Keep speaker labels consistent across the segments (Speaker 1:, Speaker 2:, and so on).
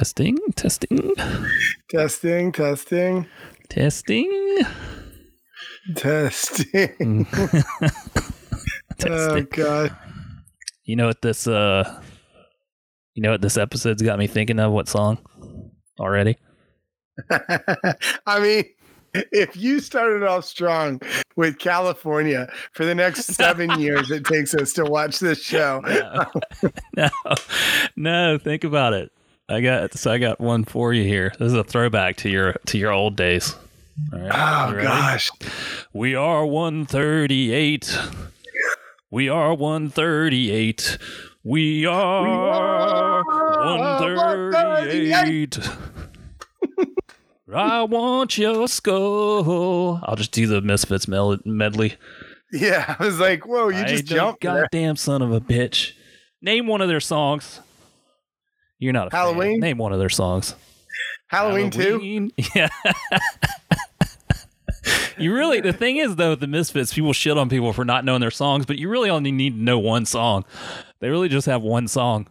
Speaker 1: Testing, testing,
Speaker 2: Testing, testing,
Speaker 1: testing.
Speaker 2: testing. oh god.
Speaker 1: You know what this uh you know what this episode's got me thinking of? What song? Already?
Speaker 2: I mean, if you started off strong with California for the next seven years it takes us to watch this show,
Speaker 1: No. no. No, think about it. I got so I got one for you here. This is a throwback to your to your old days. Right.
Speaker 2: oh gosh,
Speaker 1: We are 138. We are 138. We are 138. I want your skull. I'll just do the Misfits medley.
Speaker 2: yeah, I was like, whoa, you
Speaker 1: I
Speaker 2: just jumped.
Speaker 1: Goddamn son of a bitch. Name one of their songs. You're not a fan.
Speaker 2: Halloween?
Speaker 1: Name one of their songs.
Speaker 2: Halloween, too.
Speaker 1: Halloween? Yeah. you really the thing is though with the Misfits, people shit on people for not knowing their songs, but you really only need to know one song. They really just have one song.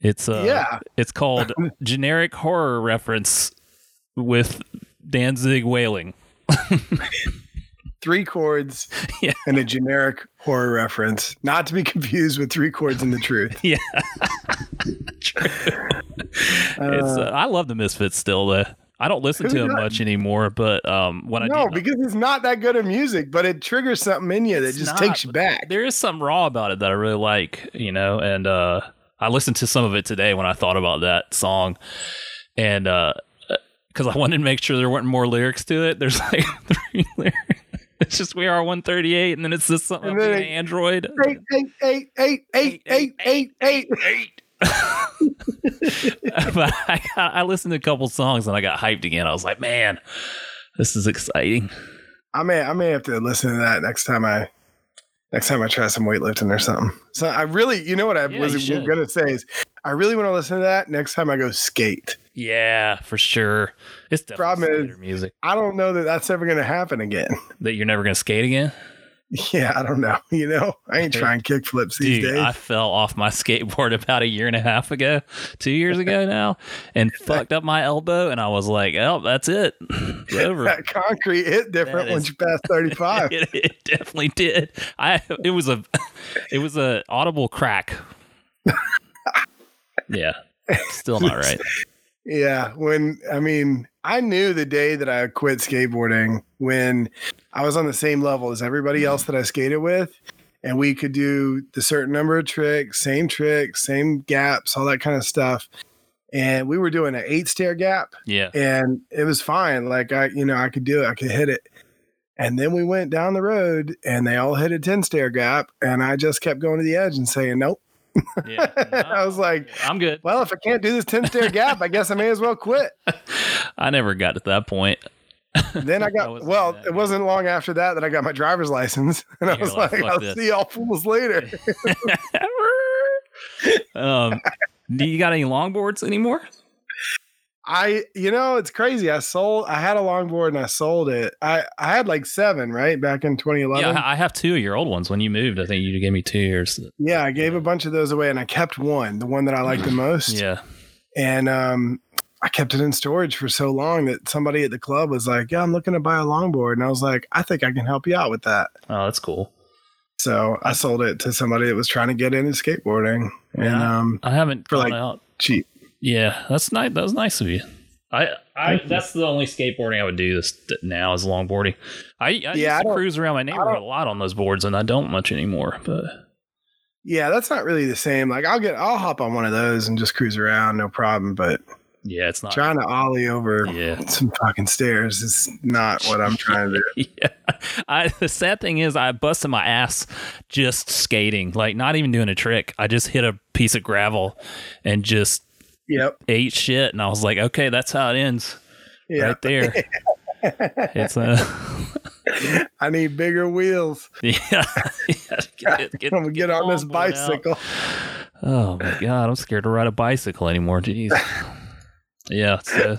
Speaker 1: It's uh
Speaker 2: Yeah.
Speaker 1: it's called Generic Horror Reference with Danzig Wailing.
Speaker 2: Three chords
Speaker 1: Yeah.
Speaker 2: and a generic horror reference, not to be confused with three chords and the truth.
Speaker 1: Yeah. it's uh, I love the Misfits still though. I don't listen to them
Speaker 2: doesn't?
Speaker 1: much anymore, but um when I
Speaker 2: No, because it's not that good of music, but it triggers something in you that just
Speaker 1: not,
Speaker 2: takes you back.
Speaker 1: There is something raw about it that I really like, you know, and uh I listened to some of it today when I thought about that song and uh because I wanted to make sure there weren't more lyrics to it. There's like three lyrics. It's just we are 138, and then it's just something
Speaker 2: And then it-
Speaker 1: Android.
Speaker 2: Eight, eight, eight, eight, eight, eight, eight, eight.
Speaker 1: eight. but I, I listened to a couple songs and I got hyped again. I was like, man, this is exciting.
Speaker 2: I may, I may have to listen to that next time I, next time I try some weightlifting or something. So I really, you know what I
Speaker 1: Yeah,
Speaker 2: was gonna say is, I really want to listen to that next time I go skate.
Speaker 1: Yeah, for sure. It's definitely
Speaker 2: Problem is-
Speaker 1: music
Speaker 2: I don't know that that's ever gonna happen again.
Speaker 1: that you're never gonna skate again.
Speaker 2: Yeah, I don't know. You know, I ain't trying kick flips these
Speaker 1: Dude,
Speaker 2: days.
Speaker 1: I fell off my skateboard about a year and a half ago, two years ago now, and fucked up my elbow. And I was like, "Oh, that's it. It's over."
Speaker 2: that concrete hit different once you pass 35.
Speaker 1: it, it definitely did. I it was a it was a audible crack. yeah, still not right.
Speaker 2: Yeah, when I mean, I knew the day that I quit skateboarding when I was on the same level as everybody else that I skated with, and we could do the certain number of tricks, same tricks, same gaps, all that kind of stuff. And we were doing an eight stair gap,
Speaker 1: Yeah,
Speaker 2: and it was fine. Like I, you know, I could do it, I could hit it. And then we went down the road, and they all hit a ten stair gap, and I just kept going to the edge and saying nope.
Speaker 1: Yeah.
Speaker 2: I was like,
Speaker 1: I'm good.
Speaker 2: well, if I can't do this 10 stair gap, I guess I may as well quit.
Speaker 1: I never got to that point.
Speaker 2: Then I
Speaker 1: I
Speaker 2: got,
Speaker 1: wasn't
Speaker 2: well, it wasn't long after that that I got my driver's license. And I
Speaker 1: You're
Speaker 2: was
Speaker 1: like,
Speaker 2: like, I'll
Speaker 1: this."
Speaker 2: see y'all fools later.
Speaker 1: um, do you got any longboards anymore?
Speaker 2: I, you know, it's crazy. I sold, I had a longboard and I sold it. I, I had like seven, right? Back in 2011.
Speaker 1: Yeah, I have two of your old ones. When you moved, I think you gave me two years.
Speaker 2: Yeah, I gave a bunch of those away and I kept one, the one that I liked the most.
Speaker 1: Yeah,
Speaker 2: And um, I kept it in storage for so long that somebody at the club was like, Yeah, I'm looking to buy a longboard. And I was like, I think I can help you out with that.
Speaker 1: oh, that's cool.
Speaker 2: So I sold it to somebody that was trying to get into skateboarding and um,
Speaker 1: I haven't
Speaker 2: For, like,
Speaker 1: out.
Speaker 2: cheap.
Speaker 1: Yeah, that's nice. That was nice of you. I, I that's the only skateboarding I would do this now is longboarding. I, I
Speaker 2: Yeah,
Speaker 1: used to
Speaker 2: don't-
Speaker 1: cruise around my neighborhood a lot on those boards, and I don't much anymore. But
Speaker 2: Yeah, that's not really the same. Like I'll get, I'll hop on one of those and just cruise around, no problem. But
Speaker 1: yeah, it's not.
Speaker 2: trying to ollie over
Speaker 1: Yeah.
Speaker 2: some fucking stairs is not what I'm trying to do.
Speaker 1: yeah, I, the sad thing is I busted my ass just skating, like not even doing a trick. I just hit a piece of gravel and just
Speaker 2: Yep.
Speaker 1: ate shit, and I was like, okay, that's how it ends,
Speaker 2: Yeah.
Speaker 1: right there. it's uh,
Speaker 2: I need bigger wheels.
Speaker 1: yeah, yeah get, it- get,
Speaker 2: I'm gonna get on this
Speaker 1: out.
Speaker 2: bicycle.
Speaker 1: Oh my god, I'm scared to ride a bicycle anymore. Jeez. yeah, so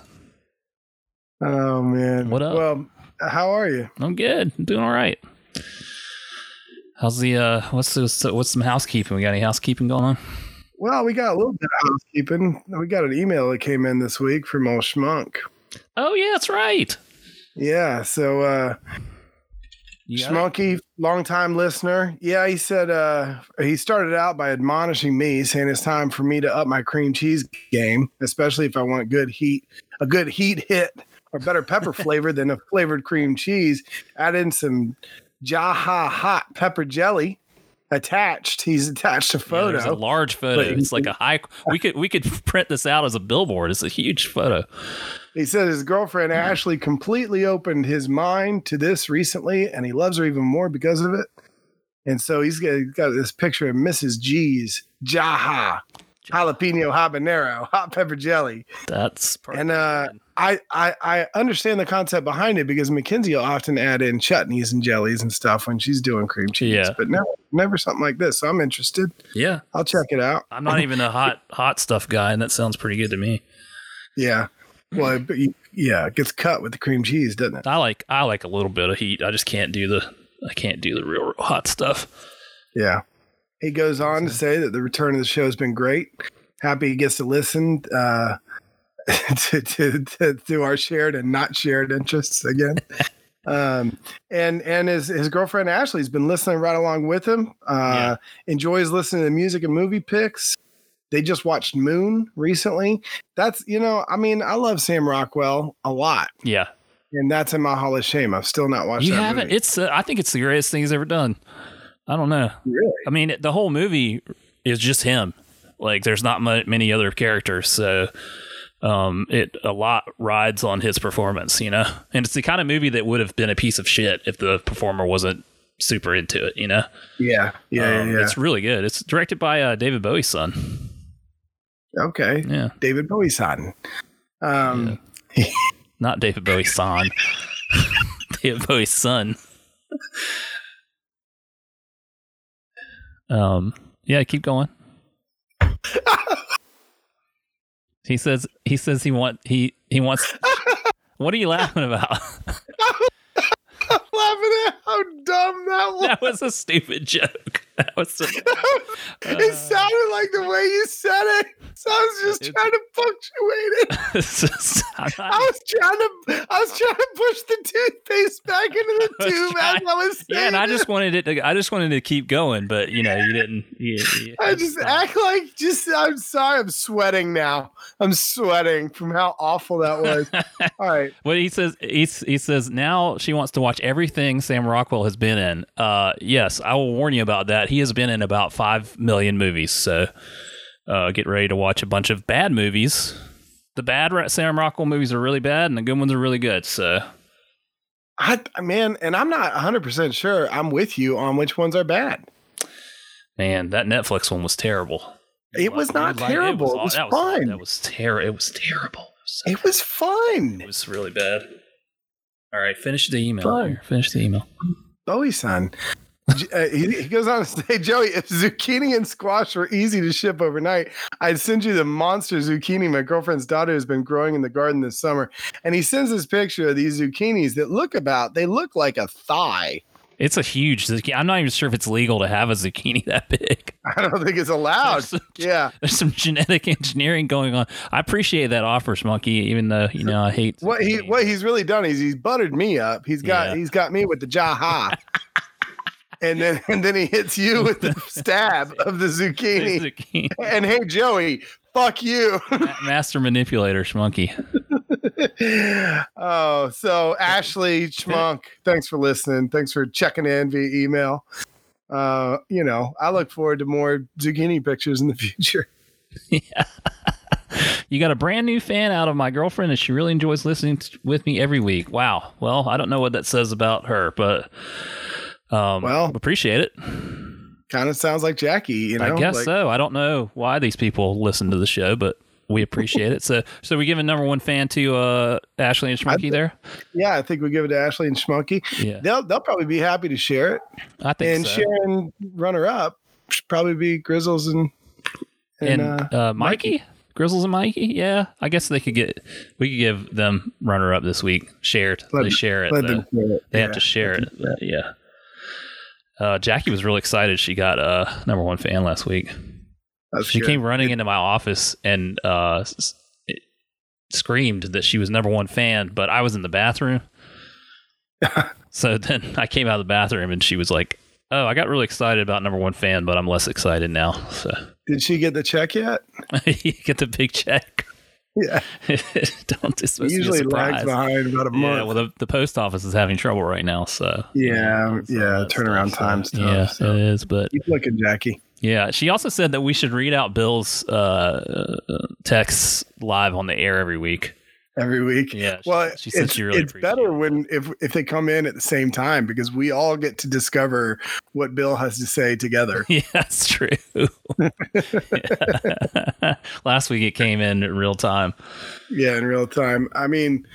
Speaker 2: Oh man.
Speaker 1: What up?
Speaker 2: Well, how are you?
Speaker 1: I'm good. I'm doing all right. How's the uh? What's the, what's some housekeeping? We got any housekeeping going on?
Speaker 2: Well, we got a little bit of housekeeping. We got an email that came in this week from old Schmunk.
Speaker 1: Oh yeah, that's right.
Speaker 2: Yeah, so uh
Speaker 1: You got?
Speaker 2: Schmunky, longtime listener. Yeah, he said uh he started out by admonishing me, saying it's time for me to up my cream cheese game, especially if I want good heat, a good heat hit or better pepper flavor than a flavored cream cheese. Add in some Jaha hot pepper jelly attached. He's attached a photo.
Speaker 1: there's a large photo. It's like a high. We could we could print this out as a billboard. It's a huge photo.
Speaker 2: He said his girlfriend Ashley completely opened his mind to this recently, and he loves her even more because of it. And so he's got, he's got this picture of Mrs. G's Jaha jalapeno habanero hot pepper jelly.
Speaker 1: That's perfect.
Speaker 2: And uh, I, I I understand the concept behind it because Mackenzie will often add in chutneys and jellies and stuff when she's doing cream cheese,
Speaker 1: Yeah.
Speaker 2: but never never something like this. So I'm interested.
Speaker 1: yeah,
Speaker 2: I'll check it out.
Speaker 1: I'm not even a hot hot stuff guy, and that sounds pretty good to me.
Speaker 2: Yeah. Well, yeah, it gets cut with the cream cheese, doesn't it?
Speaker 1: I like I like a little bit of heat. I just can't do the I can't do the real, real hot stuff.
Speaker 2: Yeah. He goes on to say that the return of the show has been great. Happy he gets to listen uh, to, to, to, to our shared and not shared interests again. um, and and his, his girlfriend Ashley's been listening right along with him. Uh, Enjoys listening to music and movie picks. They just watched Moon recently. That's, you know, I mean, I love Sam Rockwell a lot.
Speaker 1: Yeah,
Speaker 2: And that's in my hall of shame. I've still not watched
Speaker 1: you haven't.
Speaker 2: movie.
Speaker 1: It's uh, I think it's the greatest thing he's ever done. I don't know.
Speaker 2: really?
Speaker 1: I mean, the whole movie is just him. Like, there's not many other characters, so um, it a lot rides on his performance, you know. And it's the kind of movie that would have been a piece of shit if the performer wasn't super into it, you know.
Speaker 2: Yeah. Yeah.
Speaker 1: Um,
Speaker 2: yeah, yeah.
Speaker 1: It's really good. It's directed by uh, David Bowie's son.
Speaker 2: Okay.
Speaker 1: Yeah,
Speaker 2: David Bowie's son. Um,
Speaker 1: not David Bowie's son. David Bowie's son. um. Yeah. Keep going. He says. He says he want. He he wants. What are you laughing about?
Speaker 2: I'm laughing at how dumb that was.
Speaker 1: that was a stupid joke. That was. So,
Speaker 2: it sounded like the way you said it. So I was just trying to punctuate it.
Speaker 1: just-
Speaker 2: I was trying to, I was trying to push the toothpaste back into the tube as I was saying.
Speaker 1: yeah, and I just wanted it. To, I just wanted to keep going, but you know, you didn't. You, you
Speaker 2: I just
Speaker 1: stopped.
Speaker 2: act like just. I'm sorry. I'm sweating now. I'm sweating from how awful that was. All right.
Speaker 1: Well, he says he's, he says now she wants to watch everything Sam Rockwell has been in. Uh, yes, I will warn you about that. He has been in about five million movies, so uh, get ready to watch a bunch of bad movies. The bad Sam Rockwell movies are really bad, and the good ones are really good. So
Speaker 2: I man, and I'm not 100 percent sure. I'm with you on which ones are bad.
Speaker 1: man, that Netflix one was terrible.
Speaker 2: It was not
Speaker 1: Like,
Speaker 2: terrible. It was
Speaker 1: that
Speaker 2: fine.
Speaker 1: That was terrible. It was terrible. It was,
Speaker 2: It was fun.
Speaker 1: it was really bad. All right, finish the email.
Speaker 2: Fine.
Speaker 1: Finish the email.
Speaker 2: Bowie son. Uh, he, he goes on to say, Joey, if zucchini and squash were easy to ship overnight, I'd send you the monster zucchini my girlfriend's daughter has been growing in the garden this summer. And he sends this picture of these zucchinis that look about, they look like a thigh.
Speaker 1: It's a huge zucchini. I'm not even sure if it's legal to have a zucchini that big.
Speaker 2: I don't think it's allowed.
Speaker 1: There's some-
Speaker 2: Yeah.
Speaker 1: There's some genetic engineering going on. I appreciate that offer, Monkey, even though you know I hate
Speaker 2: What he what he's really done is he's buttered me up. He's got
Speaker 1: Yeah.
Speaker 2: he's got me with the jaha. And then and then he hits you with the stab of the zucchini.
Speaker 1: zucchini.
Speaker 2: And hey Joey, fuck you.
Speaker 1: Master manipulator, Schmunky.
Speaker 2: oh, so Ashley Schmunk, thanks for listening. Thanks for checking in via email. Uh, you know, I look forward to more zucchini pictures in the future. Yeah.
Speaker 1: You got a brand new fan out of my girlfriend, and she really enjoys listening with me every week. Wow. Well, I don't know what that says about her, but um,
Speaker 2: Well,
Speaker 1: appreciate it.
Speaker 2: Kind of sounds like Jackie, you know.
Speaker 1: I guess
Speaker 2: like-
Speaker 1: so. I don't know why these people listen to the show, but we appreciate it. So, so we give a number one fan to uh, Ashley and Schmunky there.
Speaker 2: Yeah, I think we give it to Ashley and Schmunky.
Speaker 1: Yeah,
Speaker 2: They'll they'll probably be happy to share it.
Speaker 1: I think
Speaker 2: and
Speaker 1: so.
Speaker 2: Sharon runner up should probably be Grizzles and
Speaker 1: and
Speaker 2: and,
Speaker 1: uh, Mikey? Grizzles and Mikey, yeah. I guess they could get we could give them runner up this week. Shared,
Speaker 2: Let-
Speaker 1: they share it. though.
Speaker 2: them share it.
Speaker 1: They have to share it. yeah. Uh, Jackie was really excited. She got a number one fan last week.
Speaker 2: That's
Speaker 1: she
Speaker 2: good.
Speaker 1: came running into my office and uh, s- screamed that she was number one fan, but I was in the bathroom. so then I came out of the bathroom and she was like, "Oh, I got really excited about number one fan, but I'm less excited now." So
Speaker 2: Did she get the check yet?
Speaker 1: you get the big check.
Speaker 2: Yeah.
Speaker 1: Don't
Speaker 2: usually
Speaker 1: to be a
Speaker 2: lags behind about a month.
Speaker 1: Yeah, well, the, the post office is having trouble right now, so
Speaker 2: Yeah,
Speaker 1: so
Speaker 2: yeah, turnaround
Speaker 1: stuff,
Speaker 2: time
Speaker 1: so-
Speaker 2: stuff,
Speaker 1: Yeah,
Speaker 2: so.
Speaker 1: it is. But
Speaker 2: Keep looking, Jackie.
Speaker 1: yeah, she also said that we should read out Bill's uh, uh, texts live on the air every week.
Speaker 2: Every week.
Speaker 1: Yeah,
Speaker 2: Well,
Speaker 1: she said
Speaker 2: it's,
Speaker 1: she really
Speaker 2: it's better
Speaker 1: it.
Speaker 2: when if if they come in at the same time because we all get to discover what Bill has to say together.
Speaker 1: Yeah, that's true. Yeah. Last week it came in in real time.
Speaker 2: yeah, in real time. I mean,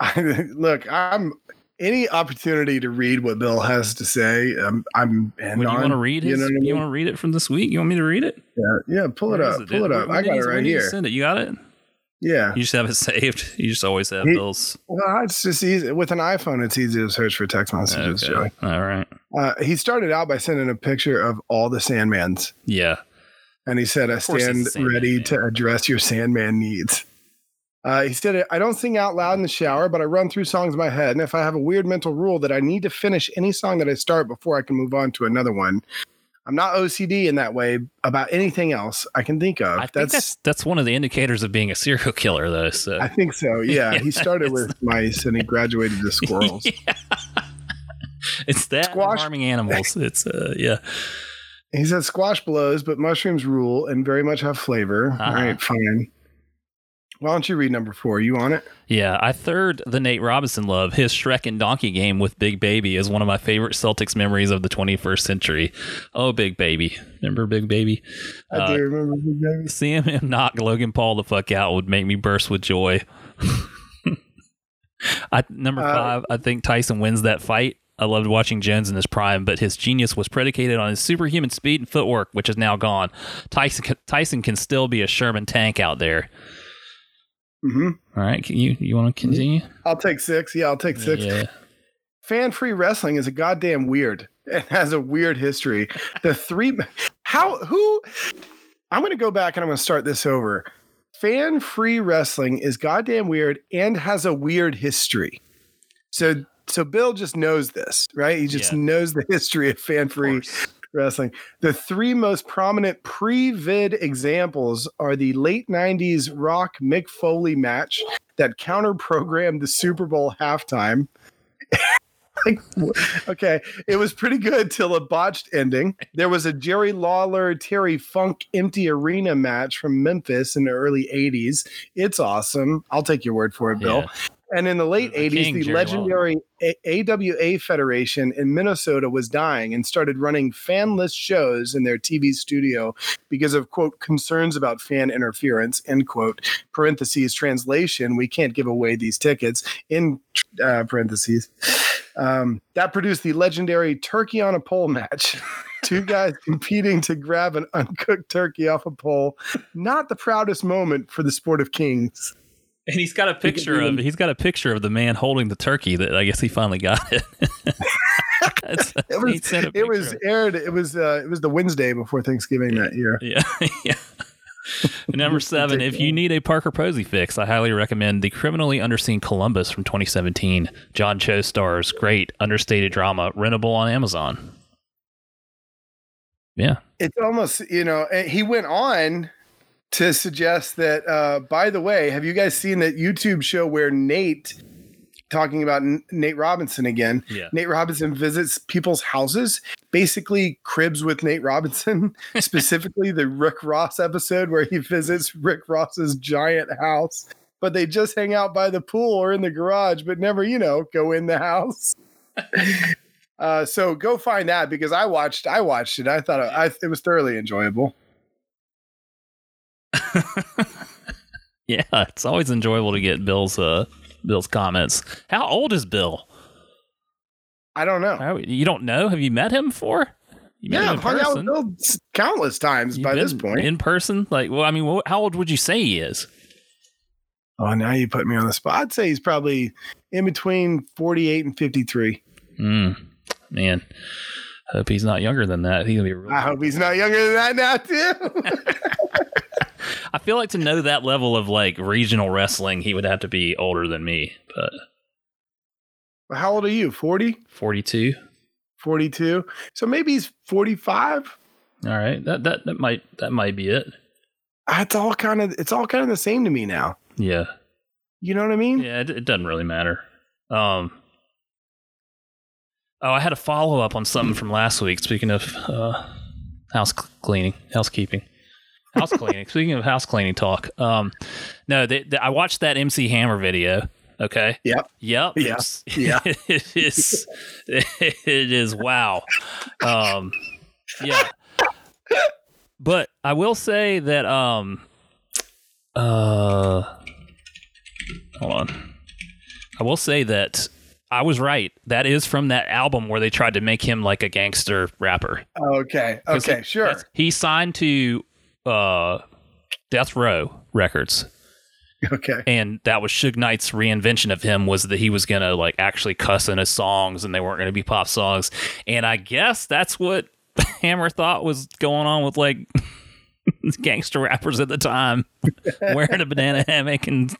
Speaker 2: I, look, I'm any opportunity to read what Bill has to say. I'm I'm in
Speaker 1: Would you want to read his?
Speaker 2: You, know I mean?
Speaker 1: want to read it from this week? You want me to read it?
Speaker 2: yeah, yeah, pull it
Speaker 1: Where
Speaker 2: up. Pull it up.
Speaker 1: when
Speaker 2: I got it right here.
Speaker 1: Send it. You got it.
Speaker 2: Yeah.
Speaker 1: You just have it saved. You just always have
Speaker 2: He-
Speaker 1: Bill's.
Speaker 2: Well, it's just easy with an iPhone. It's easy to search for text messages.
Speaker 1: Okay.
Speaker 2: Joey.
Speaker 1: All right.
Speaker 2: Uh, he started out by sending a picture of all the Sandmans,
Speaker 1: Yeah.
Speaker 2: and he said, "I
Speaker 1: Of course he's
Speaker 2: stand ready
Speaker 1: man.
Speaker 2: to address your Sandman needs." Uh, he said, "I don't sing out loud in the shower, but I run through songs in my head, and if I have a weird mental rule that I need to finish any song that I start before I can move on to another one." I'm not OCD in that way about anything else I can think of.
Speaker 1: I think that's that's one of the indicators of being a serial killer, though. So
Speaker 2: I think so. Yeah,
Speaker 1: Yeah,
Speaker 2: he started with mice and he graduated to squirrels.
Speaker 1: it's that
Speaker 2: Squash-
Speaker 1: harming animals. It's uh yeah.
Speaker 2: He said squash blows, but mushrooms rule and very much have flavor.
Speaker 1: Uh-huh.
Speaker 2: All right, fine. Why don't you read number four? You on it?
Speaker 1: Yeah, I third the Nate Robinson love. His Shrek and Donkey game with Big Baby is one of my favorite Celtics memories of the 21st century. Oh, Big Baby. Remember Big Baby?
Speaker 2: I
Speaker 1: Uh,
Speaker 2: do remember Big Baby.
Speaker 1: Seeing him knock Logan Paul the fuck out would make me burst with joy. I number
Speaker 2: Uh,
Speaker 1: five, I think Tyson wins that fight. I loved watching Jones in his prime, but his genius was predicated on his superhuman speed and footwork, which is now gone. Tyson Tyson can still be a Sherman tank out there.
Speaker 2: Hmm
Speaker 1: All right, can you you want to continue?
Speaker 2: I'll take six. Yeah, I'll take six.
Speaker 1: Yeah.
Speaker 2: Fan free wrestling is a goddamn weird. It has a weird history. The three, how, who, I'm going to go back and I'm going to start this over. Fan free wrestling is goddamn weird and has a weird history. So, so Bill just knows this, right? He just
Speaker 1: Yeah.
Speaker 2: knows the history of fan free. Wrestling. The three most prominent pre-vid examples are the late '90s Rock Mick Foley match that counter-programmed the Super Bowl halftime. like, okay, it was pretty good till a botched ending. There was a Jerry Lawler Terry Funk empty arena match from Memphis in the early '80s. It's awesome. I'll take your word for it, oh, Bill.
Speaker 1: Yeah.
Speaker 2: And in the late
Speaker 1: The
Speaker 2: 80s,
Speaker 1: king,
Speaker 2: the
Speaker 1: Jerry
Speaker 2: legendary A- AWA Federation in Minnesota was dying and started running fanless shows in their TV studio because of, quote, concerns about fan interference, end quote, parentheses, translation, we can't give away these tickets, in uh, parentheses. Um, that produced the legendary turkey on a pole match. Two guys competing to grab an uncooked turkey off a pole. Not the proudest moment for the sport of kings.
Speaker 1: And he's got a picture of he's got a picture of the man holding the turkey that I guess he finally got it.
Speaker 2: It was-
Speaker 1: he sent a
Speaker 2: it
Speaker 1: picture
Speaker 2: was aired. It was uh, it was the Wednesday before Thanksgiving that year.
Speaker 1: Yeah, yeah. Number seven, if you need a Parker Posey fix, I highly recommend the criminally underseen Columbus from 2017. John Cho stars, great understated drama, rentable on Amazon. Yeah,
Speaker 2: It's almost you know he went on to suggest that. Uh, by the way, have you guys seen that YouTube show where Nate talking about N- Nate Robinson again?
Speaker 1: yeah.
Speaker 2: Nate Robinson visits people's houses, basically cribs with Nate Robinson, specifically the Rick Ross episode where he visits Rick Ross's giant house. But they just hang out by the pool or in the garage, but never, you know, go in the house. uh, so go find that because I watched, I watched it. I thought it, I, it was thoroughly enjoyable.
Speaker 1: yeah, it's always enjoyable to get Bill's uh Bill's comments. How old is Bill?
Speaker 2: I don't know.
Speaker 1: How- You don't know? Have you met him before? You met
Speaker 2: Yeah, I've hung out with? Bill countless times
Speaker 1: You've
Speaker 2: by this point.
Speaker 1: in person. Like, well, I mean, wh- how old would you say he is?
Speaker 2: oh, now you put me on the spot. I'd say he's probably in between 48 and 53.
Speaker 1: Mm, man, Hope he's not younger than that. He's gonna be. Real
Speaker 2: I hope he's not younger than that now too.
Speaker 1: I feel like to know that level of like regional wrestling, he would have to be older than me. But
Speaker 2: How old are you? 40?
Speaker 1: forty-two.
Speaker 2: 42? So maybe he's 45.
Speaker 1: All right, that that that might that might be it.
Speaker 2: It's all kind of it's all kind of the same to me now.
Speaker 1: Yeah,
Speaker 2: You know what I mean?
Speaker 1: yeah. It, it doesn't really matter. Um. Oh, I had a follow up on something from last week. Speaking of uh, house cleaning, housekeeping, house cleaning. Speaking of house cleaning talk, um, no, they, they, I watched that MC Hammer video. Okay.
Speaker 2: Yep.
Speaker 1: Yep. It's-
Speaker 2: Yeah.
Speaker 1: it is. It is wow. Um. Yeah. But I will say that um. Uh. Hold on. I will say that I was right. That is from that album where they tried to make him like a gangster rapper.
Speaker 2: Okay. Okay,
Speaker 1: he-
Speaker 2: sure.
Speaker 1: He signed to uh, Death Row Records,
Speaker 2: Okay.
Speaker 1: and that was Suge Knight's reinvention of him was that he was gonna like actually cuss in his songs, and they weren't gonna be pop songs. And I guess that's what Hammer thought was going on with like gangster rappers at the time, wearing a banana hammock and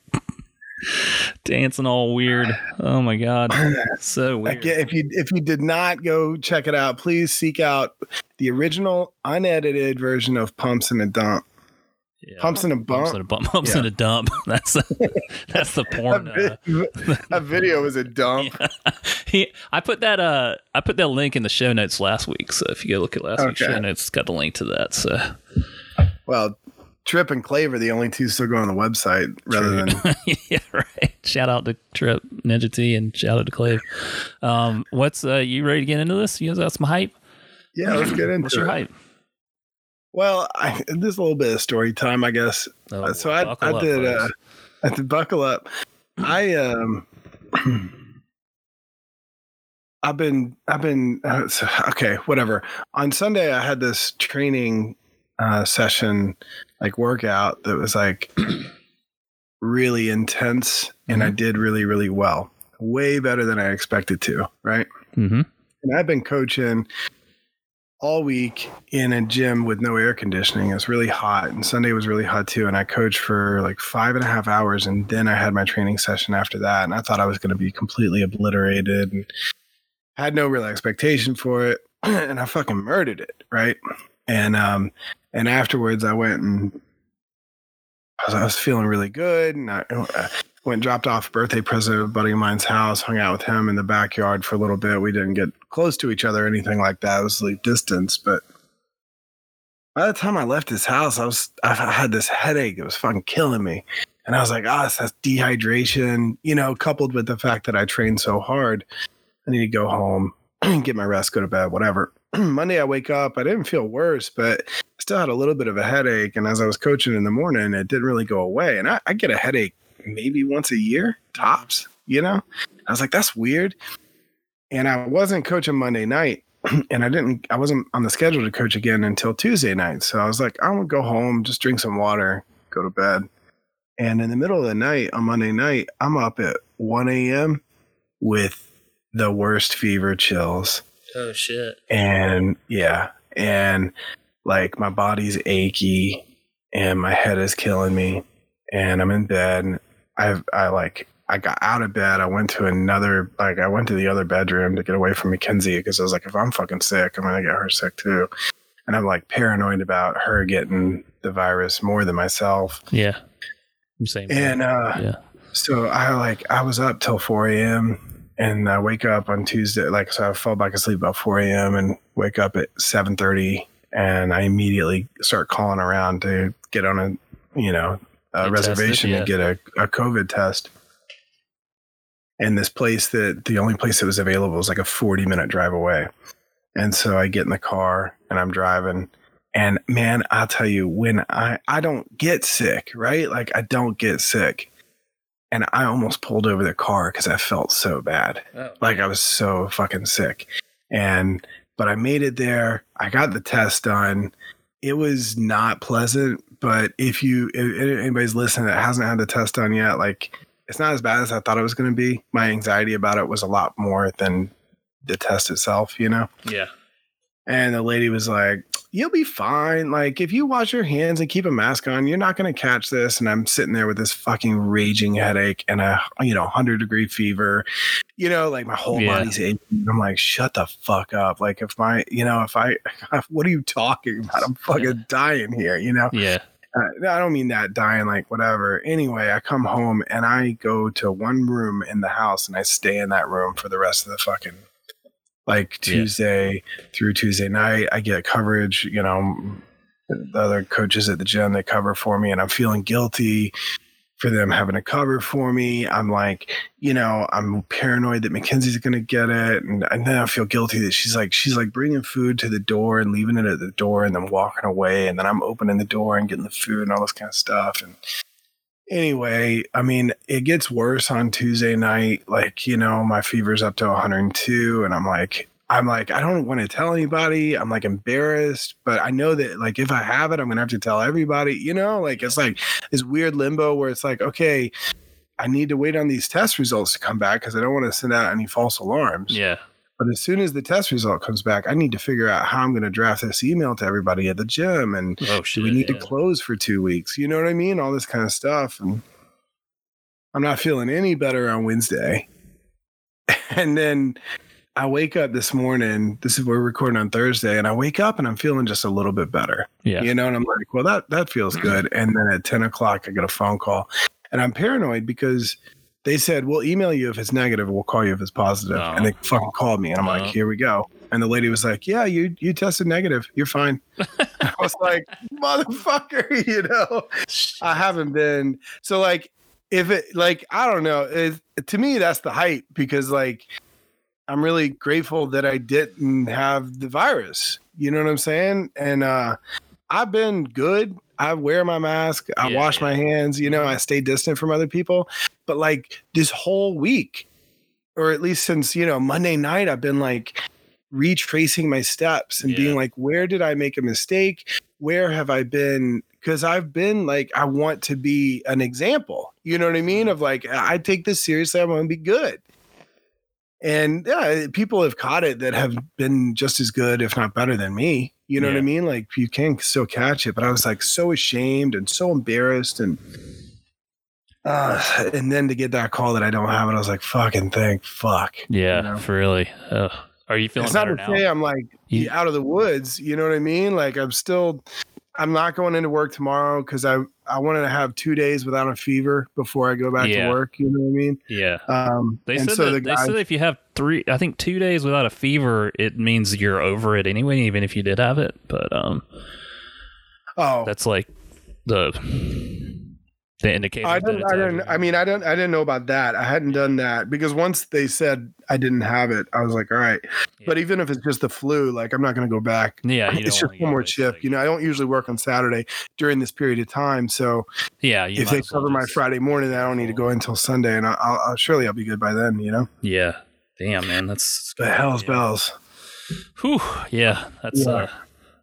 Speaker 1: dancing all weird. Oh my god, so weird.
Speaker 2: If you if you did not go check it out, please seek out the original unedited version of Pumps and a Dump.
Speaker 1: Yeah.
Speaker 2: Pumps and a
Speaker 1: Pumps
Speaker 2: Bump.
Speaker 1: and a bump. Pumps
Speaker 2: Yeah.
Speaker 1: and a dump. That's that's the porn. Uh,
Speaker 2: a video was a dump.
Speaker 1: he, I put that uh, I put that link in the show notes last week. So if you go look at last week's show notes, it's got the link to that. So
Speaker 2: Well, Trip and Clave are the only two still going on the website rather than
Speaker 1: yeah, right. Shout out to Trip Ninja T and shout out to Clave. Um, what's uh, you ready to get into this? You guys got some hype?
Speaker 2: Yeah, let's get into it.
Speaker 1: What's your
Speaker 2: it.
Speaker 1: hype?
Speaker 2: Well, I, there's a little bit of story time, I guess.
Speaker 1: Oh,
Speaker 2: Uh, so I, I
Speaker 1: up,
Speaker 2: did uh. I did buckle up. I um I've been I've been uh, okay, whatever. On Sunday I had this training uh session like workout that was like really intense and I did really really well. Way better than I expected to, right?
Speaker 1: Mhm.
Speaker 2: And I've been coaching all week in a gym with no air conditioning. It was really hot, and Sunday was really hot too. And I coached for like five and a half hours, and then I had my training session after that. And I thought I was going to be completely obliterated, and had no real expectation for it. and I fucking murdered it, right? And um, and afterwards, I went and I was, I was feeling really good, and I, went and dropped off birthday present at a buddy of mine's house, hung out with him in the backyard for a little bit. We didn't get close to each other or anything like that. It was like distance, but by the time I left his house, I was I had this headache. It was fucking killing me. And I was like, ah, oh, that's dehydration, you know, coupled with the fact that I trained so hard. I need to go home, get my rest, go to bed, whatever. Monday I wake up, I didn't feel worse, but I still had a little bit of a headache. And as I was coaching in the morning, it didn't really go away. And I, I get a headache maybe once a year, tops, you know? I was like, that's weird. And I wasn't coaching Monday night. And I didn't, I wasn't on the schedule to coach again until Tuesday night. So I was like, I'm gonna go home, just drink some water, go to bed. And in the middle of the night on Monday night, I'm up at 1 a.m. with the worst fever chills.
Speaker 1: Oh shit.
Speaker 2: And yeah, and like my body's achy and my head is killing me. And I'm in bed. And I I like I got out of bed. I went to another like I went to the other bedroom to get away from Mackenzie because I was like, if I'm fucking sick, I'm gonna get her sick too. And I'm like paranoid about her getting the virus more than myself.
Speaker 1: Yeah. Same.
Speaker 2: And uh
Speaker 1: yeah.
Speaker 2: so I like I was up till 4 a.m. and I wake up on Tuesday. Like so, I fall back asleep about 4 a.m. and wake up at 7:30, and I immediately start calling around to get on a you know a
Speaker 1: Get
Speaker 2: reservation
Speaker 1: tested,
Speaker 2: to get a, a COVID test. And this place that the only place that was available was like a 40 minute drive away. And so I get in the car and I'm driving. And man, I'll tell you, when I, I don't get sick, right? Like I don't get sick. And I almost pulled over the car because I felt so bad.
Speaker 1: Oh.
Speaker 2: Like I was so fucking sick. And, but I made it there. I got the test done. It was not pleasant, but if you, if anybody's listening that hasn't had the test done yet, like it's not as bad as I thought it was going to be. My anxiety about it was a lot more than the test itself, you know?
Speaker 1: Yeah.
Speaker 2: And the lady was like, You'll be fine. Like, if you wash your hands and keep a mask on, you're not going to catch this. And I'm sitting there with this fucking raging headache and a, you know, 100 degree fever. You know, like my whole
Speaker 1: Yeah.
Speaker 2: body's aching. I'm like, Shut the fuck up. Like, if my, you know, if I, what are you talking about? I'm fucking dying here, you know?
Speaker 1: Yeah.
Speaker 2: Uh, I don't mean that dying, like whatever. Anyway, I come home and I go to one room in the house and I stay in that room for the rest of the fucking like
Speaker 1: Yeah.
Speaker 2: Tuesday through Tuesday night. I get coverage, you know, the other coaches at the gym they cover for me, and I'm feeling guilty for them having to cover for me. I'm like, you know, I'm paranoid that Mackenzie's going to get it, and, and then I feel guilty that she's like, she's like bringing food to the door and leaving it at the door, and then walking away, and then I'm opening the door and getting the food and all this kind of stuff, and anyway, I mean, it gets worse on Tuesday night. Like, you know, my fever's up to 102, and I'm like, I'm like, I don't want to tell anybody. I'm like embarrassed, but I know that like if I have it, I'm gonna have to tell everybody. You know, like it's like this weird limbo where it's like, okay, I need to wait on these test results to come back because I don't want to send out any false alarms.
Speaker 1: Yeah.
Speaker 2: But as soon as the test result comes back, I need to figure out how I'm going to draft this email to everybody at the gym and
Speaker 1: Oh shit.
Speaker 2: do we need
Speaker 1: yeah.
Speaker 2: to close for two weeks? You know what I mean? All this kind of stuff. And I'm not feeling any better on Wednesday. And then I wake up this morning. This is we're recording on Thursday, and I wake up and I'm feeling just a little bit better.
Speaker 1: Yeah.
Speaker 2: You know, and I'm like, well, that that feels good. And then at 10 o'clock, I get a phone call. And I'm paranoid because they said, We'll email you if it's negative, we'll call you if it's positive.
Speaker 1: Oh.
Speaker 2: And they fucking called me. And I'm
Speaker 1: Oh.
Speaker 2: like, here we go. And the lady was like, Yeah, you you tested negative. You're fine. I was like, motherfucker, you know. I haven't been so like if it like I don't know. It, to me, that's the hype because like I'm really grateful that I didn't have the virus. You know what I'm saying? And uh I've been good. I wear my mask. I
Speaker 1: Yeah,
Speaker 2: wash
Speaker 1: yeah.
Speaker 2: my hands. You know, I stay distant from other people. But like this whole week, or at least since you know Monday night, I've been like retracing my steps and
Speaker 1: Yeah.
Speaker 2: being like, where did I make a mistake? Where have I been? Because I've been like, I want to be an example. You know what I mean? Mm-hmm. Of like, I take this seriously. I want to be good. And yeah, people have caught it that have been just as good, if not better than me. You know what I mean? Like you can still catch it, but I was like so ashamed and so embarrassed and uh, and then to get that call that I don't have it, I was like, fucking thank fuck.
Speaker 1: Yeah.
Speaker 2: you know?
Speaker 1: For really. Ugh. Are you feeling
Speaker 2: it's not to
Speaker 1: now?
Speaker 2: say I'm like
Speaker 1: You-
Speaker 2: out of the woods. You know what I mean? Like I'm still, I'm not going into work tomorrow because I I wanted to have two days without a fever before I go back
Speaker 1: Yeah.
Speaker 2: to work. You know what I mean?
Speaker 1: Yeah.
Speaker 2: Um,
Speaker 1: They said
Speaker 2: so
Speaker 1: that,
Speaker 2: the
Speaker 1: they
Speaker 2: guy,
Speaker 1: said if you have three, I think two days without a fever, it means you're over it anyway, even if you did have it. But um,
Speaker 2: oh,
Speaker 1: that's like the the indicator.
Speaker 2: I didn't. I didn't. I mean, I didn't. I didn't know about that. I hadn't done that because once they said I didn't have it, I was like, all right. But even if it's just the flu, like I'm not going to go back.
Speaker 1: yeah, you
Speaker 2: it's just one more shift.
Speaker 1: like-
Speaker 2: You know, I don't usually work on Saturday during this period of time. So
Speaker 1: Yeah, you
Speaker 2: if they
Speaker 1: as well
Speaker 2: cover my
Speaker 1: just-
Speaker 2: Friday morning, I don't need to go until Sunday, and I'll, I'll, I'll surely I'll be good by then. You know,
Speaker 1: Yeah, damn man, that's
Speaker 2: the hell's
Speaker 1: yeah.
Speaker 2: bells.
Speaker 1: Whew, yeah, that's
Speaker 2: Yeah.
Speaker 1: uh,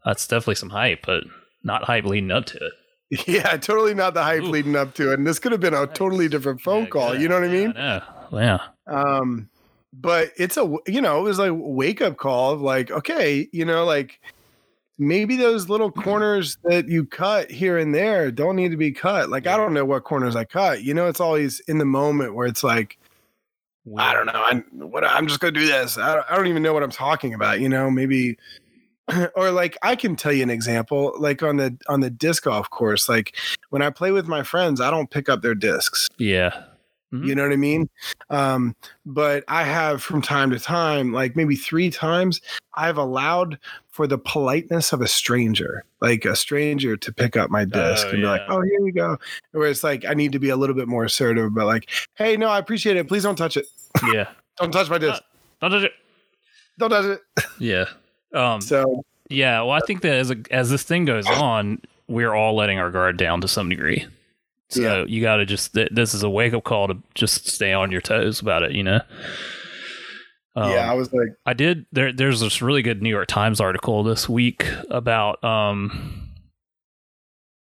Speaker 1: that's definitely some hype, but not hype leading up to it.
Speaker 2: Yeah, totally not the hype
Speaker 1: Ooh.
Speaker 2: leading up to it. And this could have been a totally different phone
Speaker 1: Yeah,
Speaker 2: call. You know what I mean?
Speaker 1: Yeah, yeah,
Speaker 2: Um, but it's a you know it was like wake up call of like okay you know like maybe those little corners that you cut here and there don't need to be cut. Like I don't know what corners I cut. You know, it's always in the moment where it's like I don't know. I'm what I'm just gonna do this. I don't, I don't even know what I'm talking about. You know, maybe or like I can tell you an example. Like on the on the disc golf course, like when I play with my friends, I don't pick up their discs.
Speaker 1: Yeah, Mhm.
Speaker 2: You know what I mean? Um, but I have from time to time, like maybe three times, I've allowed for the politeness of a stranger, like a stranger to pick up my disc
Speaker 1: Oh,
Speaker 2: and be like, oh, here you go. Where it's like, I need to be a little bit more assertive, but like, hey, no, I appreciate it. Please don't touch it.
Speaker 1: yeah.
Speaker 2: Don't touch my disc.
Speaker 1: Don't touch it.
Speaker 2: Don't touch it.
Speaker 1: Yeah. Um.
Speaker 2: So,
Speaker 1: Yeah. Well, I think that as a, as this thing goes on, we're all letting our guard down to some degree. So
Speaker 2: Yeah.
Speaker 1: you got to just th- this is a wake up call to just stay on your toes about it. You know. Um,
Speaker 2: yeah, I was like,
Speaker 1: I did. There, there's this really good New York Times article this week about um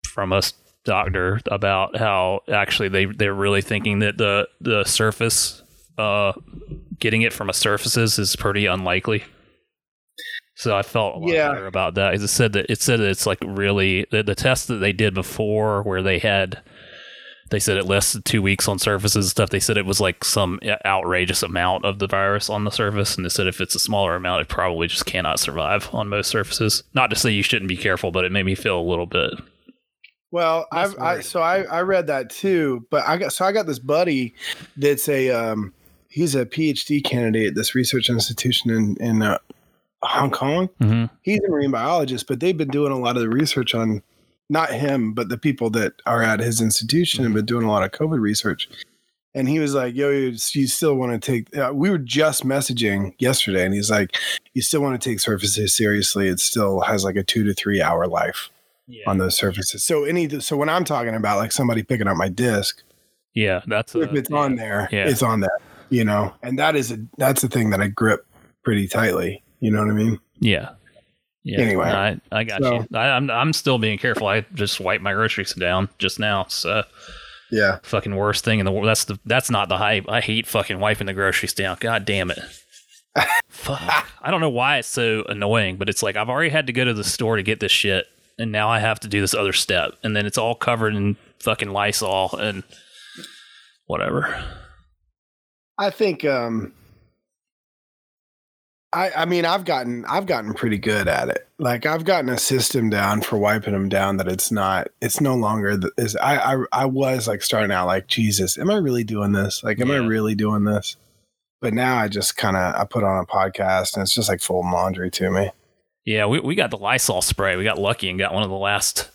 Speaker 1: from a s- doctor about how actually they they're really thinking that the the surface uh getting it from a surfaces is pretty unlikely. So I felt a lot
Speaker 2: Yeah.
Speaker 1: better about that. It said that it said that it's like really the, the test that they did before, where they had, they said it lasted two weeks on surfaces and stuff. They said it was like some outrageous amount of the virus on the surface, and they said if it's a smaller amount, it probably just cannot survive on most surfaces. Not to say you shouldn't be careful, but it made me feel a little bit.
Speaker 2: Well, I've I, so I I read that too, but I got so I got this buddy that's a um he's a PhD candidate at this research institution in in uh, Hong Kong.
Speaker 1: Mm-hmm.
Speaker 2: He's a marine biologist, but they've been doing a lot of the research on not him, but the people that are at his institution have been doing a lot of COVID research. And he was like, "Yo, you, you still want to take?" Uh, we were just messaging yesterday, and he's like, "You still want to take surfaces seriously? It still has like a two to three hour life."
Speaker 1: Yeah.
Speaker 2: on those surfaces. So any so when I'm talking about like somebody picking up my disc,
Speaker 1: yeah, that's
Speaker 2: if
Speaker 1: a-
Speaker 2: it's on there,
Speaker 1: yeah.
Speaker 2: it's on there. You know, and that is a that's a thing that I grip pretty tightly. You know what I mean?
Speaker 1: Yeah. Yeah.
Speaker 2: Anyway,
Speaker 1: I, I got
Speaker 2: so-
Speaker 1: you. I, I'm I'm still being careful. I just wiped my groceries down just now. So
Speaker 2: Yeah.
Speaker 1: fucking worst thing in the world. That's the that's not the hype. I hate fucking wiping the groceries down. God damn it. Fuck. I don't know why it's so annoying, but it's like I've already had to go to the store to get this shit, and now I have to do this other step, and then it's all covered in fucking Lysol and whatever.
Speaker 2: I think um I I mean I've gotten I've gotten pretty good at it. Like I've gotten a system down for wiping them down that it's not it's no longer the, is I, I I was like starting out like Jesus, am I really doing this? Like am I really doing this? But now I just kind of I put on a podcast and it's just like folding laundry to me.
Speaker 1: Yeah, we, we got the Lysol spray. We got lucky and got one of the last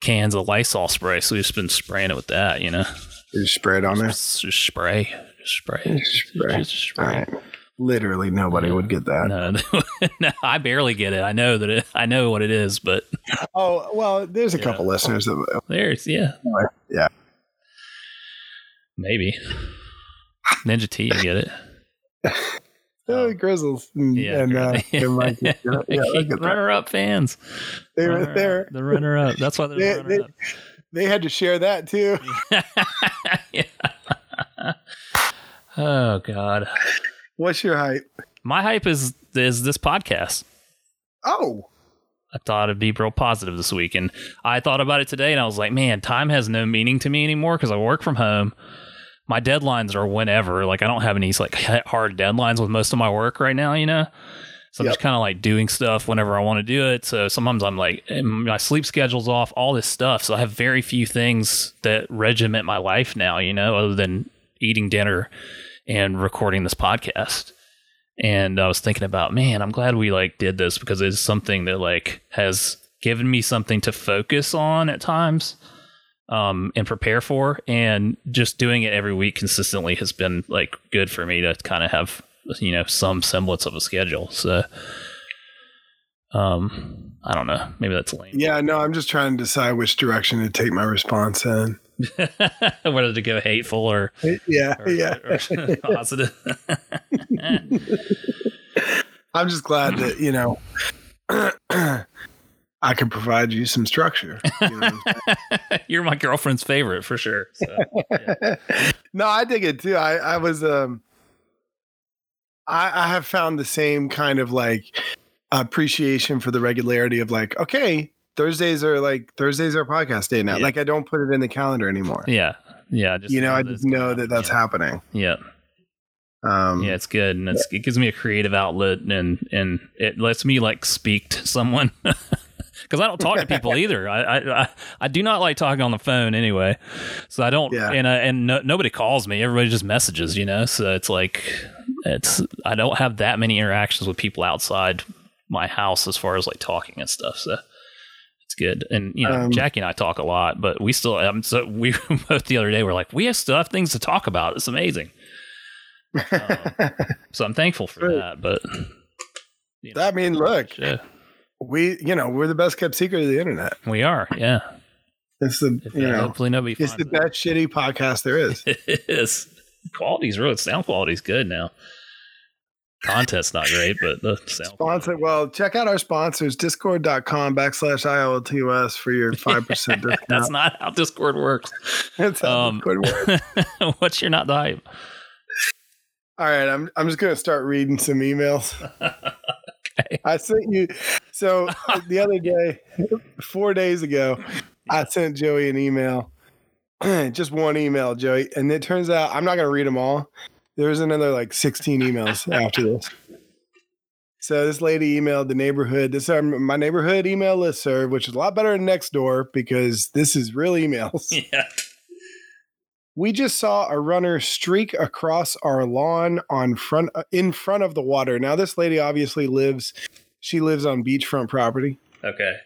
Speaker 1: cans of Lysol spray, so we've just been spraying it with that, you know.
Speaker 2: You just spray it on there.
Speaker 1: Just, just spray. Just spray.
Speaker 2: Just spray.
Speaker 1: Just spray.
Speaker 2: All right. Literally nobody would get that.
Speaker 1: No, no, I barely get it. I know that it, I know what it is, but
Speaker 2: Oh well, there's a
Speaker 1: Yeah.
Speaker 2: couple listeners that
Speaker 1: there's yeah,
Speaker 2: Yeah.
Speaker 1: maybe Ninja T, you get it.
Speaker 2: Oh, Grizzles and,
Speaker 1: Yeah,
Speaker 2: and uh,
Speaker 1: Grizzly.
Speaker 2: and Mike. Yeah, look at that.
Speaker 1: runner up fans.
Speaker 2: They were
Speaker 1: Runner-up.
Speaker 2: there.
Speaker 1: The runner up. That's why they're
Speaker 2: They-
Speaker 1: the runner up.
Speaker 2: They had to share that too.
Speaker 1: yeah. Oh God,
Speaker 2: What's your hype?
Speaker 1: my hype is is this podcast.
Speaker 2: Oh,
Speaker 1: I thought it'd be real positive this week. And I thought about it today and I was like, man, time has no meaning to me anymore because I work from home. My deadlines are whenever. Like, I don't have any like hard deadlines with most of my work right now, you know? So I'm
Speaker 2: Yep.
Speaker 1: just kind of like doing stuff whenever I want to do it. So sometimes I'm like, my sleep schedule's off, all this stuff. So I have very few things that regiment my life now, you know, other than eating dinner and recording this podcast and I was thinking about, man, I'm glad we like did this because it's something that like has given me something to focus on at times um and prepare for and just doing it every week consistently has been like good for me to kind of have you know some semblance of a schedule. So um I don't know, maybe that's lame.
Speaker 2: yeah. No, I'm just trying to decide which direction to take my response in.
Speaker 1: Whether to go hateful or,
Speaker 2: Yeah,
Speaker 1: or,
Speaker 2: yeah.
Speaker 1: or positive.
Speaker 2: I'm just glad that you know I can provide you some structure. you know?
Speaker 1: You're my girlfriend's favorite for sure. So.
Speaker 2: no, I dig it too. I, I was um I, I have found the same kind of like appreciation for the regularity of like, okay, Thursdays are like Thursdays are podcast day now.
Speaker 1: Yeah.
Speaker 2: Like I don't put it in the calendar anymore.
Speaker 1: Yeah, yeah. Just
Speaker 2: you know, I just know that that's
Speaker 1: happen.
Speaker 2: happening.
Speaker 1: Yeah,
Speaker 2: Um
Speaker 1: yeah, it's good, and it's, it gives me a creative outlet, and and it lets me like speak to someone because I don't talk to people either. I, I I I do not like talking on the phone anyway, so I don't.
Speaker 2: Yeah.
Speaker 1: And uh, and no, nobody calls me. Everybody just messages, you know. So it's like it's I don't have that many interactions with people outside my house as far as like talking and stuff. So. It's good, and you know
Speaker 2: Um,
Speaker 1: Jackie and I talk a lot, but we still. Um, so we both the other day were like, we have still have things to talk about. It's amazing. Um, so I'm thankful for
Speaker 2: Right.
Speaker 1: that. But you know,
Speaker 2: I mean, look,
Speaker 1: yeah,
Speaker 2: we you know, we're the best kept secret of the internet.
Speaker 1: we are. Yeah,
Speaker 2: It's the
Speaker 1: If,
Speaker 2: you know
Speaker 1: hopefully nobody.
Speaker 2: it's the best shitty podcast there is.
Speaker 1: It is. Quality's real. Sound quality's good now. Content's not great, but the sound.
Speaker 2: Sponsor well, check out our sponsors, discord.com backslash ILTOS for your five percent discount.
Speaker 1: That's not how Discord works.
Speaker 2: That's how
Speaker 1: um,
Speaker 2: Discord works.
Speaker 1: What's your not the hype?
Speaker 2: All right, I'm I'm just gonna start reading some emails.
Speaker 1: Okay.
Speaker 2: I sent you. So the other day, four days ago, I sent Joey an email, just one email, Joey, and it turns out I'm not going to read them all. There's another like 16 emails after this. So this lady emailed the neighborhood. This is my neighborhood email list serve, which is a lot better than next door because this is real emails.
Speaker 1: Yeah.
Speaker 2: We just saw a runner streak across our lawn on front uh, in front of the water. Now this lady obviously lives she lives on beachfront property.
Speaker 1: Okay.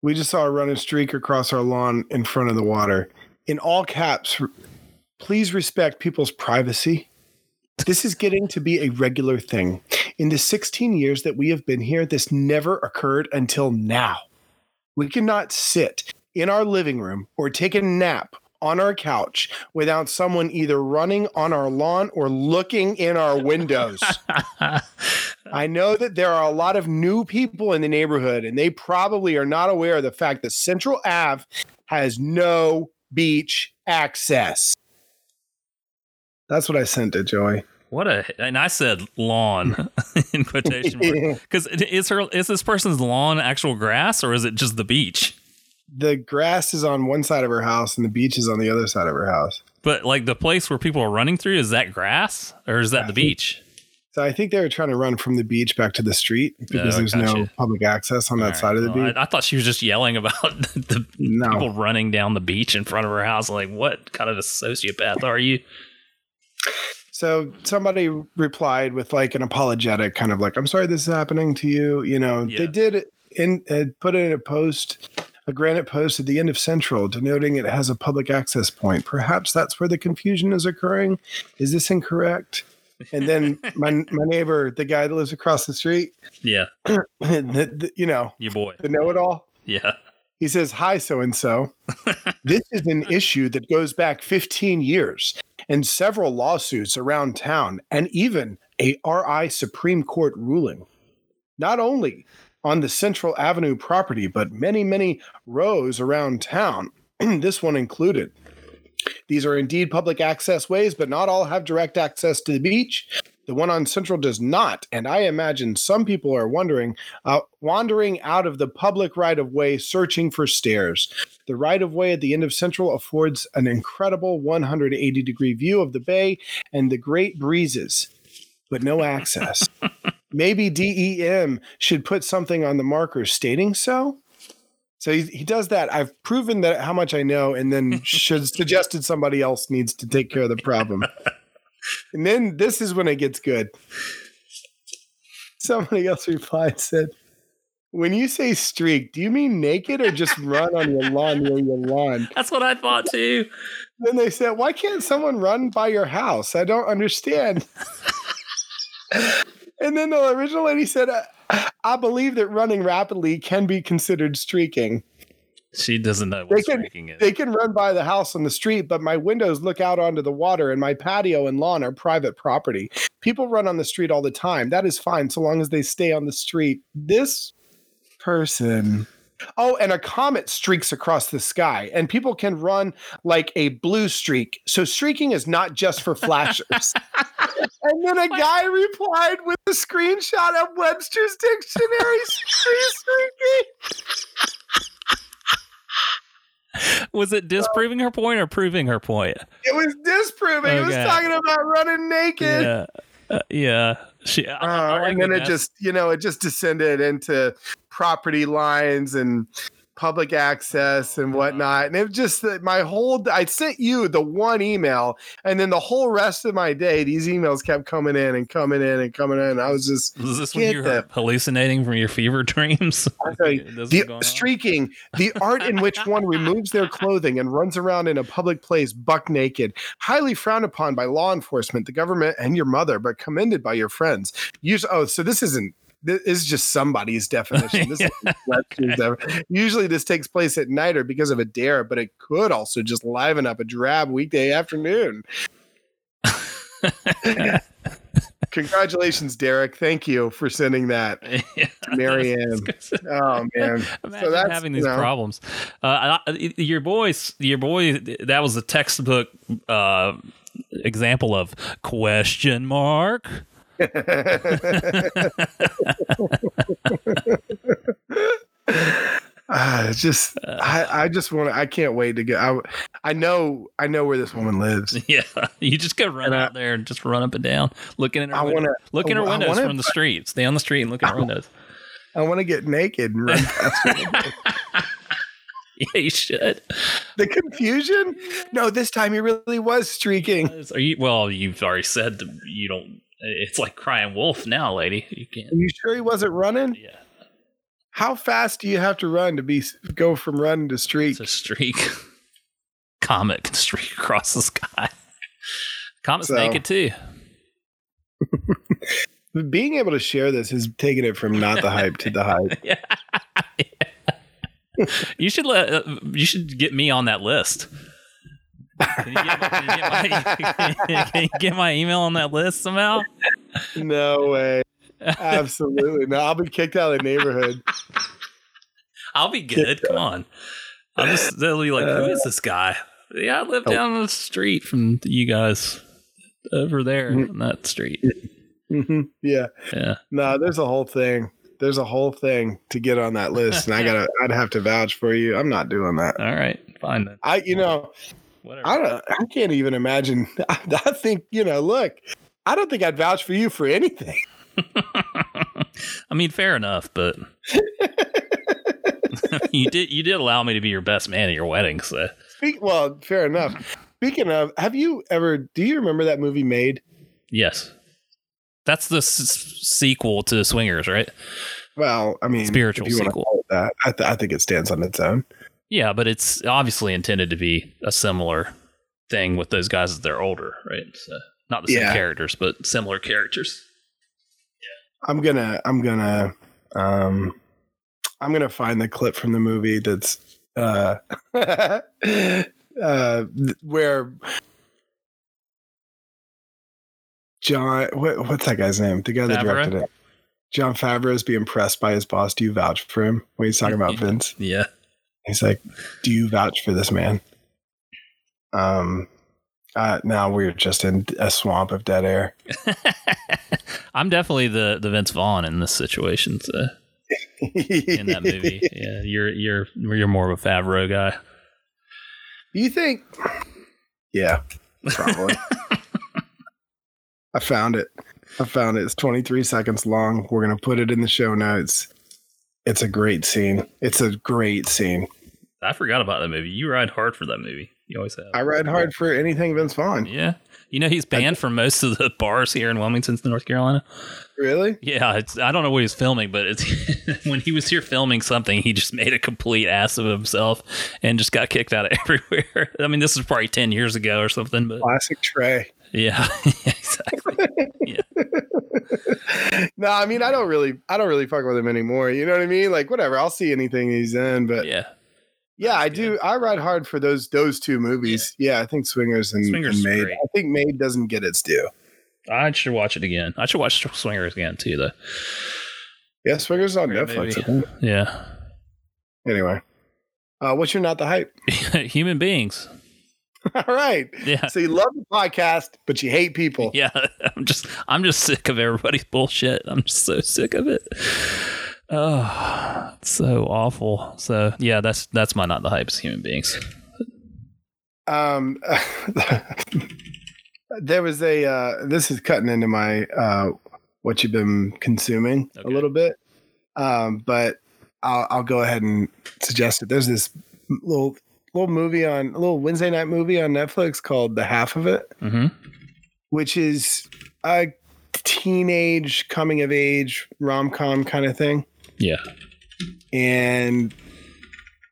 Speaker 2: We just saw a runner streak across our lawn in front of the water. In all caps, please respect people's privacy. This is getting to be a regular thing. In the 16 years that we have been here, this never occurred until now. We cannot sit in our living room or take a nap on our couch without someone either running on our lawn or looking in our windows. I know that there are a lot of new people in the neighborhood, and they probably are not aware of the fact that Central Ave has no beach access. That's what I sent to Joey.
Speaker 1: What a and I said lawn in quotation marks because is her is this person's lawn actual grass or is it just the beach?
Speaker 2: the grass is on one side of her house and the beach is on the other side of her house.
Speaker 1: But like the place where people are running through, is that grass or is that the beach?
Speaker 2: So I think they were trying to run from the beach back to the street oh, because
Speaker 1: Oh,
Speaker 2: there's
Speaker 1: gotcha.
Speaker 2: no public access on that
Speaker 1: right,
Speaker 2: side of the beach.
Speaker 1: I, I thought she was just yelling about the
Speaker 2: No.
Speaker 1: people running down the beach in front of her house. Like, what kind of a sociopath are you?
Speaker 2: So somebody replied with like an apologetic kind of like, "I'm sorry this is happening to you." You know,
Speaker 1: Yeah.
Speaker 2: they did in uh, put in a post, a granite post at the end of Central, denoting it has a public access point. Perhaps that's where the confusion is occurring. Is this incorrect? And then my my neighbor, the guy that lives across the street,
Speaker 1: Yeah,
Speaker 2: the, the- you know,
Speaker 1: your boy.
Speaker 2: the know-it-all.
Speaker 1: Yeah.
Speaker 2: He says, Hi, so and so. This is an issue that goes back 15 years and several lawsuits around town, and even a RI Supreme Court ruling. Not only on the Central Avenue property, but many, many rows around town, this one included. These are indeed public access ways, but not all have direct access to the beach. The one on Central does not, and I imagine some people are wondering, uh, wandering out of the public right of way searching for stairs. The right of way at the end of Central affords an incredible 180 degree view of the bay and the great breezes, but no access. Maybe DEM should put something on the marker stating so. So he, he does that. I've proven that how much I know, and then should suggested somebody else needs to take care of the problem. And then this is when it gets good. Somebody else replied said, "When you say streak, do you mean naked or just run on your lawn near your lawn?"
Speaker 1: That's what I thought too.
Speaker 2: Then they said, "Why can't someone run by your house? I don't understand." and then the original lady said, "I- "I believe that running rapidly can be considered streaking."
Speaker 1: She doesn't know
Speaker 2: They
Speaker 1: what
Speaker 2: can-
Speaker 1: is.
Speaker 2: They can run by the house on the street, but my windows look out onto the water and my patio and lawn are private property. People run on the street all the time. That is fine so long as they stay on the street. This person. Oh, and a comet streaks across the sky, and people can run like a blue streak. So streaking is not just for flashers. and then a guy replied with a screenshot of Webster's dictionary streaking.
Speaker 1: Was it disproving her point or proving her point?
Speaker 2: It was disproving. It was talking about running naked.
Speaker 1: Yeah. Uh, yeah. She, I- I
Speaker 2: Uh,
Speaker 1: like
Speaker 2: and then it just, you know, it just descended into property lines and public access and uh-huh. whatnot. And it just, uh, my whole, I sent you the one email, and then the whole rest of my day, these emails kept coming in and coming in and coming in. I was just,
Speaker 1: Was this when you were
Speaker 2: the-
Speaker 1: hallucinating from your fever dreams?
Speaker 2: You, the streaking, the art in which one removes their clothing and runs around in a public place buck naked, highly frowned upon by law enforcement, the government, and your mother, but commended by your friends. Us- oh, so this isn't. This is just somebody's definition. This Usually, this takes place at night or because of a dare, but it could also just liven up a drab weekday afternoon. Congratulations, Derek. Thank you for sending that.
Speaker 1: Yeah,
Speaker 2: Marianne. Oh man.
Speaker 1: Imagine
Speaker 2: that's,
Speaker 1: having
Speaker 2: you
Speaker 1: these
Speaker 2: know.
Speaker 1: problems. Uh, your boys, your boy, that was a textbook uh, example of question mark.
Speaker 2: Uh, just I, I just want to I can't wait to go I, I know I know where this woman lives.
Speaker 1: Yeah, you just go run
Speaker 2: And I-
Speaker 1: out there and just run up and down, looking in her
Speaker 2: I
Speaker 1: window,
Speaker 2: wanna-
Speaker 1: look in her
Speaker 2: I
Speaker 1: windows
Speaker 2: wanna-
Speaker 1: from the street. Stay on the street and look in her
Speaker 2: I-
Speaker 1: windows.
Speaker 2: I want to get naked and run past her.
Speaker 1: Yeah, you should.
Speaker 2: the confusion. No, this time he really was streaking.
Speaker 1: Are you? Well, you've already said you don't. It's like crying wolf now, lady. You can't.
Speaker 2: Are you sure he wasn't running?
Speaker 1: Yeah,
Speaker 2: How fast do you have to run to be go from running to streak?
Speaker 1: it's a streak. Comet can streak across the sky. Comet's
Speaker 2: So-
Speaker 1: naked too.
Speaker 2: Being able to share this is taking it from not the hype to the hype.
Speaker 1: yeah. you should let. Uh, you should get me on that list. Can you, get, can, you get my, can you get my email on that list somehow?
Speaker 2: No way. Absolutely. No, I'll be kicked out of the neighborhood.
Speaker 1: I'll be good. Come on. I'll just they'll be like, who is this guy? Yeah, I live
Speaker 2: Oh.
Speaker 1: down the street from you guys over there
Speaker 2: Mhm.
Speaker 1: on that street.
Speaker 2: hmm Yeah.
Speaker 1: Yeah.
Speaker 2: No, there's a whole thing. There's a whole thing to get on that list, and I gotta. I'd have to vouch for you. I'm not doing that.
Speaker 1: All right. Fine then.
Speaker 2: I, you know,
Speaker 1: Whatever.
Speaker 2: I don't. I can't even imagine. I, I think you know. Look, I don't think I'd vouch for you for anything.
Speaker 1: I mean, fair enough, but you did you did allow me to be your best man at your wedding, so
Speaker 2: Speak. Well, fair enough. Speaking of, have you ever? Do you remember that movie Made?
Speaker 1: yes. That's the s- sequel to Swingers, right?
Speaker 2: Well, I mean,
Speaker 1: Spiritual
Speaker 2: if you wanna
Speaker 1: sequel.
Speaker 2: call it that, I, th- I think it stands on its own.
Speaker 1: Yeah, but it's obviously intended to be a similar thing with those guys as they're older, right? So not the same
Speaker 2: Yeah.
Speaker 1: characters, but similar characters.
Speaker 2: I'm gonna. I'm gonna. Um, I'm gonna find the clip from the movie that's uh, uh, where John. What, what's that guy's name? The guy that
Speaker 1: Favreau?
Speaker 2: directed it. Jon Favreau is being pressed by his boss. Do you vouch for him? When he's talking about Vince,
Speaker 1: Yeah.
Speaker 2: He's like, "Do you vouch for this man?" Um. Uh, now we're just in a swamp of dead air.
Speaker 1: I'm definitely the the Vince Vaughn in this situation. So in that movie, yeah, you're you're you're more of a Favreau guy.
Speaker 2: You think? Yeah, probably. I found it. I found it. It's 23 seconds long. We're going to put it in the show notes. It's a great scene. It's a great scene.
Speaker 1: I forgot about that movie. You ride hard for that movie. You always have.
Speaker 2: I ride hard for anything Vince Vaughn.
Speaker 1: yeah. You know he's banned from most of the bars here in Wilmington, North Carolina.
Speaker 2: Really?
Speaker 1: Yeah, it's I don't know what he was filming, but it's when he was here filming something, he just made a complete ass of himself and just got kicked out of everywhere. I mean, this was probably ten years ago or something, but
Speaker 2: Classic Trey.
Speaker 1: Yeah, exactly.
Speaker 2: no, I mean I don't really I don't really fuck with him anymore. You know what I mean? Like whatever. I'll see anything he's in, but
Speaker 1: Yeah,
Speaker 2: yeah, I do. I ride hard for those those two movies. Yeah, I think Swingers and,
Speaker 1: Swingers
Speaker 2: and Made.
Speaker 1: great.
Speaker 2: I think Made doesn't get its due.
Speaker 1: I should watch it again. I should watch Swingers again too, though.
Speaker 2: Yeah, Swingers is on
Speaker 1: Great
Speaker 2: Netflix.
Speaker 1: Yeah,
Speaker 2: Anyway, uh, what's your not the hype?
Speaker 1: human beings.
Speaker 2: All right.
Speaker 1: Yeah,
Speaker 2: So you love the podcast, but you hate people.
Speaker 1: yeah. I'm just I'm just sick of everybody's bullshit. I'm just so sick of it. Oh, it's so awful. So yeah, that's that's my not the hype is human beings.
Speaker 2: Um, there was a. Uh, this is cutting into my uh, what you've been consuming a little bit, um, but I'll, I'll go ahead and suggest it. There's this little little movie on a little Wednesday night movie on Netflix called The Half of It.
Speaker 1: Mm-hmm.
Speaker 2: which is a teenage coming of age rom com kind of thing.
Speaker 1: Yeah.
Speaker 2: And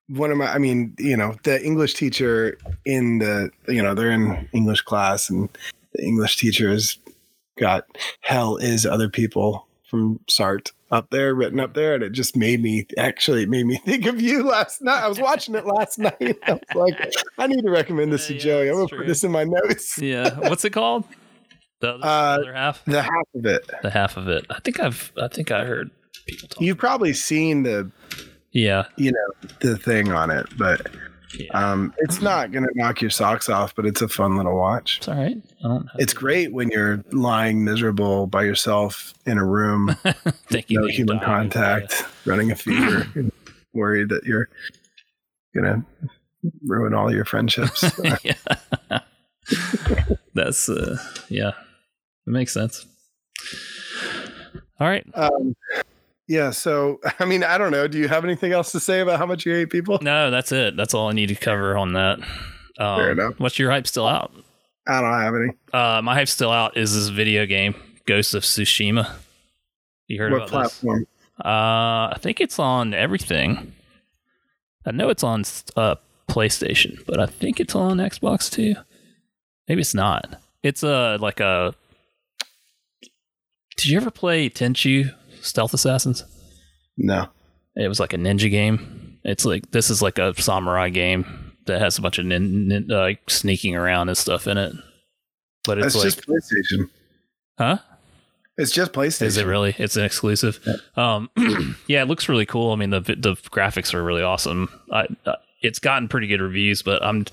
Speaker 2: one of my, I mean, you know, the English teacher in the, you know, they're in English class and the English teacher has got hell is other people from Sartre up there, written up there. And it just made me, actually, it made me think of you last night. I was watching it last night. I was like, I need to recommend this
Speaker 1: Yeah,
Speaker 2: to
Speaker 1: yeah,
Speaker 2: Joey. I'm gonna
Speaker 1: true.
Speaker 2: put this in my notes.
Speaker 1: Yeah. What's it called? The other,
Speaker 2: Uh,
Speaker 1: other half.
Speaker 2: The half of it.
Speaker 1: The half of it. I think I've. I think I heard people talk.
Speaker 2: You've probably seen the
Speaker 1: yeah.
Speaker 2: you know the thing on it, but
Speaker 1: Yeah.
Speaker 2: Um, it's not gonna knock your socks off, but it's a fun little watch.
Speaker 1: It's all right. I don't have
Speaker 2: It's
Speaker 1: to-
Speaker 2: great when you're lying miserable by yourself in a room, no human contact, running a fever, worried that you're gonna ruin all your friendships.
Speaker 1: That's uh yeah. It makes sense. All right.
Speaker 2: um, yeah. So, I mean, I don't know. Do you have anything else to say about how much you hate people?
Speaker 1: No, that's it. That's all I need to cover on that. Um,
Speaker 2: Fair enough.
Speaker 1: What's your hype still out?
Speaker 2: I don't have any.
Speaker 1: Uh, my hype still out is this video game, Ghost of Tsushima. You heard
Speaker 2: What
Speaker 1: about
Speaker 2: platform?
Speaker 1: this? Uh, I think it's on everything. I know it's on uh, PlayStation, but I think it's on Xbox too. Maybe it's not. It's a like a. Did you ever play Tenchu Stealth Assassins?
Speaker 2: No.
Speaker 1: It was like a ninja game. It's like this is like a samurai game that has a bunch of nin, nin, uh, like sneaking around and stuff in it. But it's
Speaker 2: It's
Speaker 1: like,
Speaker 2: just PlayStation.
Speaker 1: huh?
Speaker 2: It's just PlayStation.
Speaker 1: Is it really? It's an exclusive. Um, yeah, it looks really cool. I mean, the the graphics are really awesome. I, uh, it's gotten pretty good reviews, but I'm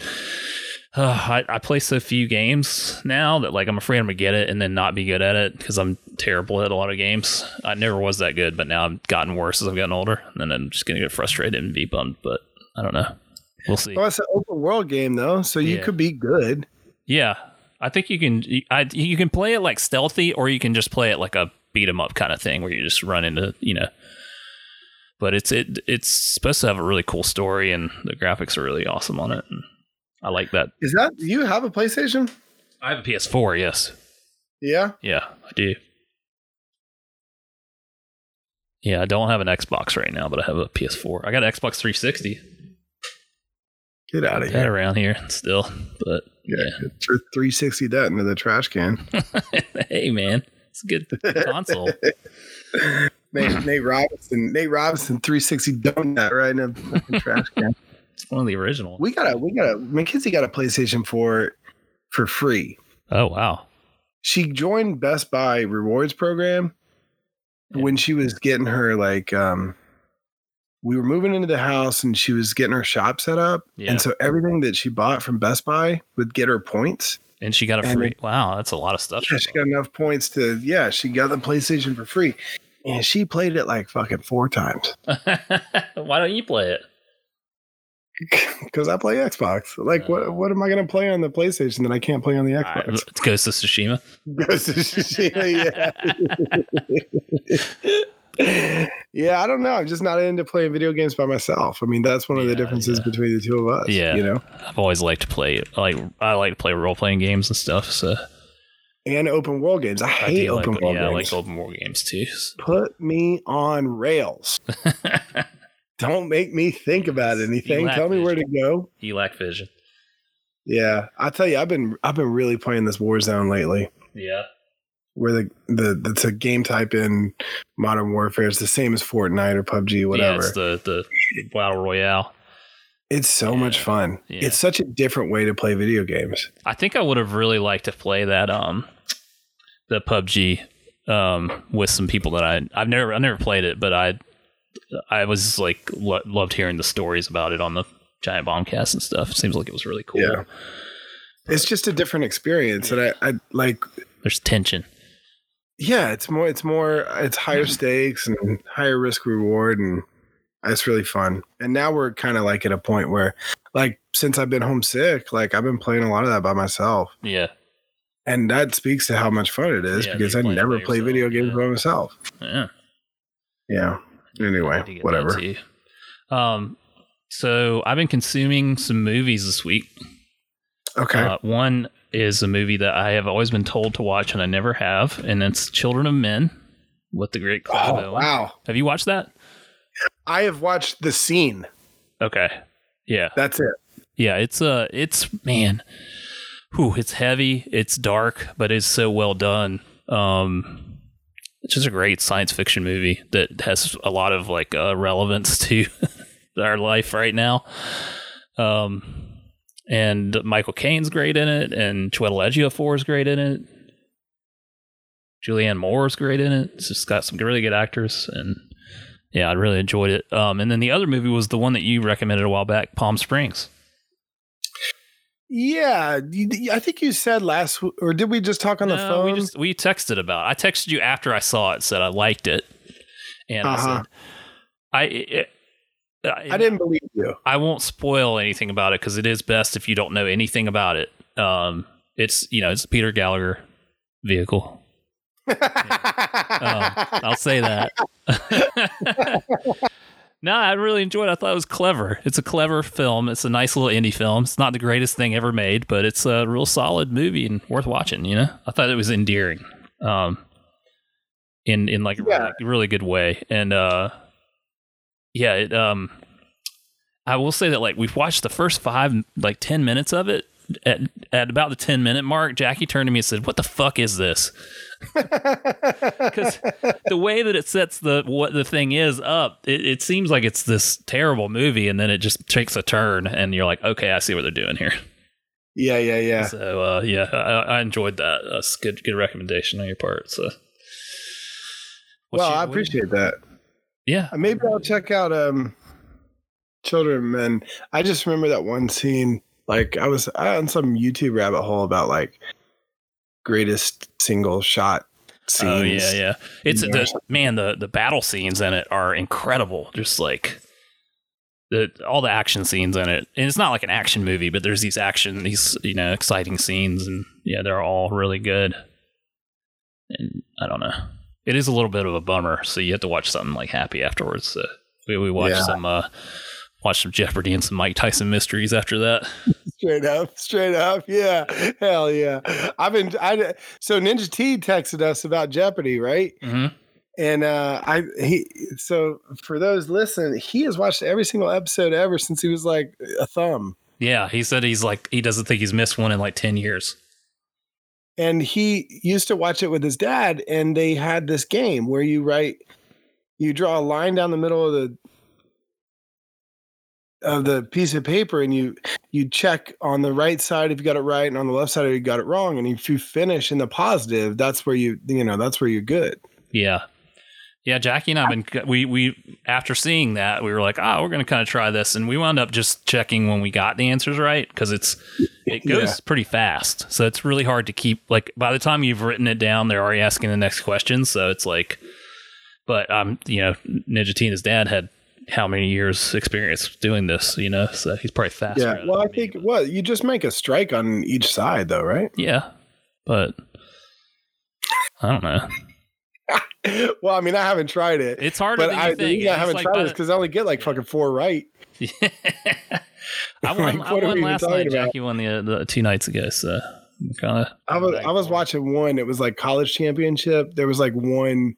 Speaker 1: uh, I, I play so few games now that like I'm afraid I'm gonna get it and then not be good at it because I'm terrible at a lot of games. I never was that good, but now I've gotten worse as I've gotten older, and then I'm just gonna get frustrated and be bummed. But I don't know. We'll see.
Speaker 2: Well, it's an open world game though, so you
Speaker 1: Yeah.
Speaker 2: could be good.
Speaker 1: Yeah, I think you can. I you can play it like stealthy, or you can just play it like a beat 'em up kind of thing, where you just run into you know. But it's it it's supposed to have a really cool story, and the graphics are really awesome on it. And I like that.
Speaker 2: Is that do you have a PlayStation?
Speaker 1: I have a PS4. Yes,
Speaker 2: Yeah.
Speaker 1: yeah, I do. Yeah, I don't have an Xbox right now, but I have a PS4. I got an Xbox 360
Speaker 2: Get out of here.
Speaker 1: around here still, but
Speaker 2: Yeah. Throw 360 that into the trash can.
Speaker 1: hey, man, it's a good console.
Speaker 2: Nate, Nate Robinson, Nate Robinson 360 donut right in a fucking trash can.
Speaker 1: It's one of the original.
Speaker 2: We got a we got a Mackenzie got a PlayStation 4 for free.
Speaker 1: Oh wow.
Speaker 2: She joined Best Buy rewards program
Speaker 1: Yeah.
Speaker 2: when she was getting her like um we were moving into the house and she was getting her shop set up.
Speaker 1: Yeah.
Speaker 2: And so everything that she bought from Best Buy would get her points.
Speaker 1: And she got a
Speaker 2: And
Speaker 1: free. Wow, that's a lot of stuff.
Speaker 2: Yeah, she got enough points to yeah, she got the PlayStation for free. And she played it like fucking four times.
Speaker 1: Why don't you play it?
Speaker 2: Because I play Xbox. Like what uh. what am I gonna play on the PlayStation that I can't play on the Xbox?
Speaker 1: It's Ghost of Tsushima.
Speaker 2: Ghost of Tsushima, yeah. yeah, I don't know. I'm just not into playing video games by myself. I mean, that's one of the differences
Speaker 1: yeah.
Speaker 2: between the two of us.
Speaker 1: Yeah.
Speaker 2: You know?
Speaker 1: I've always liked to play. Like I like to play role playing games and stuff. So
Speaker 2: And open world games. I
Speaker 1: I
Speaker 2: hate open
Speaker 1: like,
Speaker 2: world
Speaker 1: yeah, I like open world games too.
Speaker 2: Put me on rails. Don't make me think about anything. Tell me where to go.
Speaker 1: you lack vision.
Speaker 2: Yeah. I tell you, I've been I've been really playing this Warzone lately.
Speaker 1: Yeah.
Speaker 2: Where the the that's a game type in Modern Warfare. It's the same as Fortnite or PUBG,
Speaker 1: Yeah,
Speaker 2: whatever.
Speaker 1: it's the the battle royale.
Speaker 2: It's so much fun.
Speaker 1: Yeah.
Speaker 2: It's such a different way to play video games.
Speaker 1: I think I would have really liked to play that um the PUBG um with some people that I I've never I never played it, but I I was like lo- loved hearing the stories about it on the Giant Bombcast and stuff. Seems like it was really cool.
Speaker 2: Yeah. It's just a different experience, and I, I like.
Speaker 1: There's tension.
Speaker 2: Yeah, it's more. It's more. It's higher stakes and higher risk reward, and it's really fun. And now we're kind of like at a point where, like, since I've been homesick, like I've been playing a lot of that by myself,
Speaker 1: Yeah.
Speaker 2: and that speaks to how much fun it is
Speaker 1: Yeah,
Speaker 2: because I never play
Speaker 1: yourself,
Speaker 2: video games
Speaker 1: yeah.
Speaker 2: by myself.
Speaker 1: Yeah.
Speaker 2: Yeah. Anyway,
Speaker 1: Need to get
Speaker 2: whatever.
Speaker 1: Um so I've been consuming some movies this week.
Speaker 2: Okay.
Speaker 1: Uh, one is a movie that I have always been told to watch and I never have, and it's Children of Men with the great Clive
Speaker 2: oh
Speaker 1: Owen.
Speaker 2: wow!
Speaker 1: Have you watched that?
Speaker 2: I have watched the scene.
Speaker 1: Okay. Yeah.
Speaker 2: That's it.
Speaker 1: Yeah, it's uh it's man. Whew, it's heavy, it's dark, but it's so well done. Um it's just a great science fiction movie that has a lot of like uh, relevance to our life right now. Um and Michael Caine's great in it and Chiwetel Ejiofor is great in it. Julianne Moore's great in it. It's just got some really good actors and yeah, I really enjoyed it. Um and then the other movie was the one that you recommended a while back, Palm Springs.
Speaker 2: Yeah, I think you said last, or did we just talk on the phone?
Speaker 1: We just we texted about. It. I texted you after I saw it, said I liked it, and I
Speaker 2: Uh-huh.
Speaker 1: said I. It,
Speaker 2: I didn't believe you.
Speaker 1: I won't spoil anything about it because it is best if you don't know anything about it. Um, it's you know it's a Peter Gallagher vehicle. Um, I'll say that. no, I really enjoyed it. I thought it was clever. It's a clever film. It's a nice little indie film. It's not the greatest thing ever made, but it's a real solid movie and worth watching. You know, I thought it was endearing, um, in in like a
Speaker 2: Yeah.
Speaker 1: really, really good way. And uh, yeah, it um, I will say that like we've watched the first five like ten minutes of it. At, at about the 10 minute mark, Jackie turned to me and said, What the fuck is this? because the way that it sets the what the thing is up, it, it seems like it's this terrible movie, and then it just takes a turn, and you're like, okay, I see what they're doing here.
Speaker 2: yeah, yeah, yeah.
Speaker 1: So uh, yeah, I, I enjoyed that. That's good, good recommendation on your part. So, What's
Speaker 2: well,
Speaker 1: your-
Speaker 2: I appreciate that.
Speaker 1: Yeah,
Speaker 2: Uh, Maybe I'll check out um, Children Men. I just remember that one scene. Like I was on some YouTube rabbit hole about like greatest single shot scenes.
Speaker 1: oh yeah, yeah. It's the man. The the battle scenes in it are incredible. Just like the all the action scenes in it, and it's not like an action movie, but there's these action, these you know exciting scenes, and yeah, they're all really good. And I don't know, it is a little bit of a bummer, so you have to watch something like happy afterwards. So we we watched
Speaker 2: Yeah.
Speaker 1: some uh watched some Jeopardy and some Mike Tyson mysteries after that.
Speaker 2: Straight up, straight up, yeah, hell yeah. I've been, I so Ninja T texted us about Jeopardy, right?
Speaker 1: Mm-hmm.
Speaker 2: And uh, I he so for those listen, he has watched every single episode ever since he was like a thumb.
Speaker 1: Yeah, he said he's like he doesn't think he's missed one in like ten years.
Speaker 2: And he used to watch it with his dad, and they had this game where you write, you draw a line down the middle of the of the piece of paper, and you you check on the right side if you got it right, and on the left side if you got it wrong. And if you finish in the positive, that's where you you know that's where you're good.
Speaker 1: Yeah. Yeah, Jackie and I've been we we after seeing that we were like, oh, we're gonna kind of try this, and we wound up just checking when we got the answers right because it's it goes
Speaker 2: Yeah.
Speaker 1: pretty fast, so it's really hard to keep like by the time you've written it down, they're already asking the next question, so it's like, but um, you know, Ninja Tina's dad had how many years experience doing this, you know, so he's probably faster.
Speaker 2: Yeah. Well, I
Speaker 1: me,
Speaker 2: think
Speaker 1: but-
Speaker 2: what you just make a strike on each side, though, right?
Speaker 1: yeah, but I don't know.
Speaker 2: well, I mean, I haven't tried it,
Speaker 1: It's harder
Speaker 2: but
Speaker 1: than
Speaker 2: I,
Speaker 1: you
Speaker 2: the
Speaker 1: think.
Speaker 2: reason I haven't
Speaker 1: like
Speaker 2: tried
Speaker 1: by
Speaker 2: it is
Speaker 1: the-
Speaker 2: because I only get like fucking four right.
Speaker 1: I won.
Speaker 2: Like,
Speaker 1: I
Speaker 2: what are
Speaker 1: won
Speaker 2: we even
Speaker 1: last night.
Speaker 2: about?
Speaker 1: Jackie won the, the two nights ago. So kind of.
Speaker 2: I was I was watching one. It was like college championship. There was like one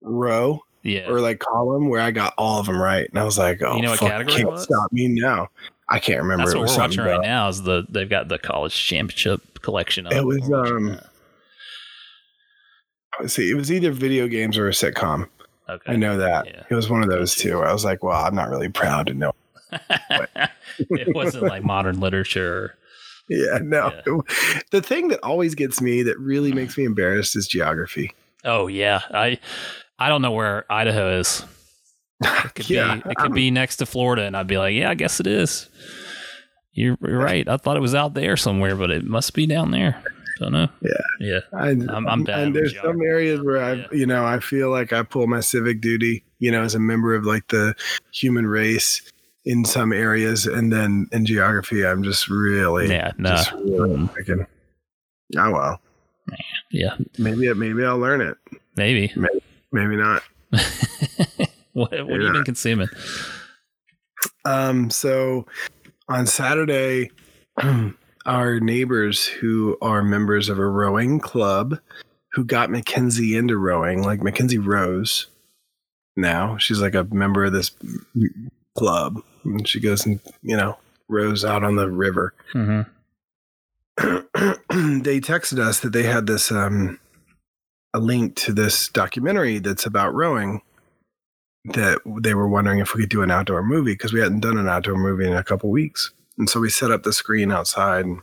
Speaker 2: row
Speaker 1: Yeah.
Speaker 2: or like column where I got all of them right, and I was like, "Oh,
Speaker 1: You know what
Speaker 2: fuck,
Speaker 1: category
Speaker 2: can't
Speaker 1: was?
Speaker 2: stop me now." I can't remember.
Speaker 1: That's what we're watching right
Speaker 2: about-
Speaker 1: now. Is the they've got the college championship collection. Of
Speaker 2: It was, um. Let's see, it was either video games or a sitcom.
Speaker 1: okay.
Speaker 2: I know that
Speaker 1: Yeah.
Speaker 2: it was one of those two. I was like, "Well, I'm not really proud to know."
Speaker 1: it wasn't like modern literature.
Speaker 2: Yeah, no. The thing that always gets me, that really makes me embarrassed, is geography.
Speaker 1: Oh yeah, I I don't know where Idaho is. It could
Speaker 2: Yeah,
Speaker 1: be it could be next to Florida, and I'd be like, yeah, I guess it is. You're, you're right. I thought it was out there somewhere, but it must be down there. Don't know.
Speaker 2: Yeah.
Speaker 1: Yeah.
Speaker 2: I,
Speaker 1: I'm- I'm bad
Speaker 2: And there's some areas where I,
Speaker 1: Yeah.
Speaker 2: you know, I feel like I pull my civic duty, you know, as a member of like the human race in some areas, and then in geography, I'm just really,
Speaker 1: Yeah. No.
Speaker 2: just really
Speaker 1: Mm.
Speaker 2: oh well,
Speaker 1: Yeah.
Speaker 2: maybe maybe I'll learn it,
Speaker 1: Maybe.
Speaker 2: maybe not.
Speaker 1: what what have you
Speaker 2: Yeah.
Speaker 1: been consuming?
Speaker 2: Um, so on Saturday, our neighbors who are members of a rowing club who got Mackenzie into rowing, like Mackenzie rows now. She's like a member of this club. And she goes and, you know, rows out on the river.
Speaker 1: Mm-hmm.
Speaker 2: they texted us that they had this um a link to this documentary that's about rowing that they were wondering if we could do an outdoor movie because we hadn't done an outdoor movie in a couple weeks. And so we set up the screen outside and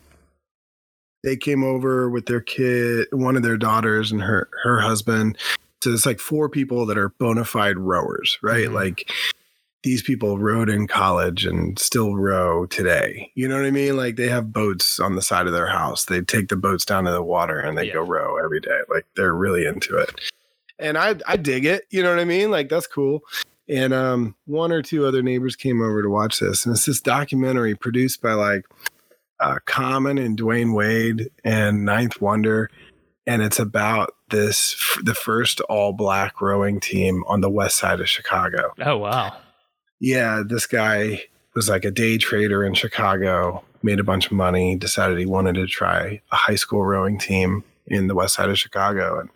Speaker 2: they came over with their kid, one of their daughters and her her husband. So it's like four people that are bona fide rowers, right?
Speaker 1: Mhm.
Speaker 2: Like these people rowed in college and still row today. You know what I mean? Like they have boats on the side of their house. They take the boats down to the water and they
Speaker 1: Yeah.
Speaker 2: go row every day. Like they're really into it. And I I dig it. You know what I mean? Like that's cool. And um one or two other neighbors came over to watch this. And it's this documentary produced by like uh Common and Dwyane Wade and 9th Wonder. And it's about this the first all black rowing team on the west side of Chicago
Speaker 1: Oh wow.
Speaker 2: Yeah, this guy was like a day trader in Chicago, made a bunch of money, decided he wanted to try a high school rowing team in the west side of Chicago. And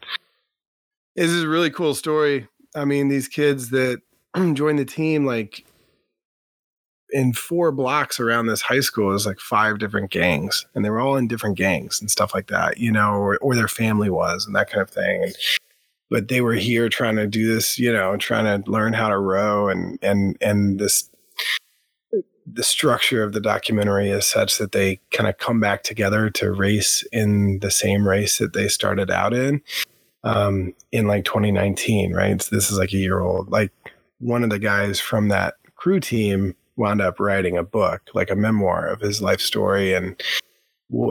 Speaker 2: this is a really cool story. I mean, these kids that joined the team, like in four blocks around this high school, is like five different gangs, and they were all in different gangs and stuff like that, you know, or, or their family was and that kind of thing. And but they were here trying to do this, you know, trying to learn how to row and and and this the structure of the documentary is such that they kind of come back together to race in the same race that they started out in um in like 2019 right? So this is like a year old. Like one of the guys from that crew team wound up writing a book like a memoir of his life story and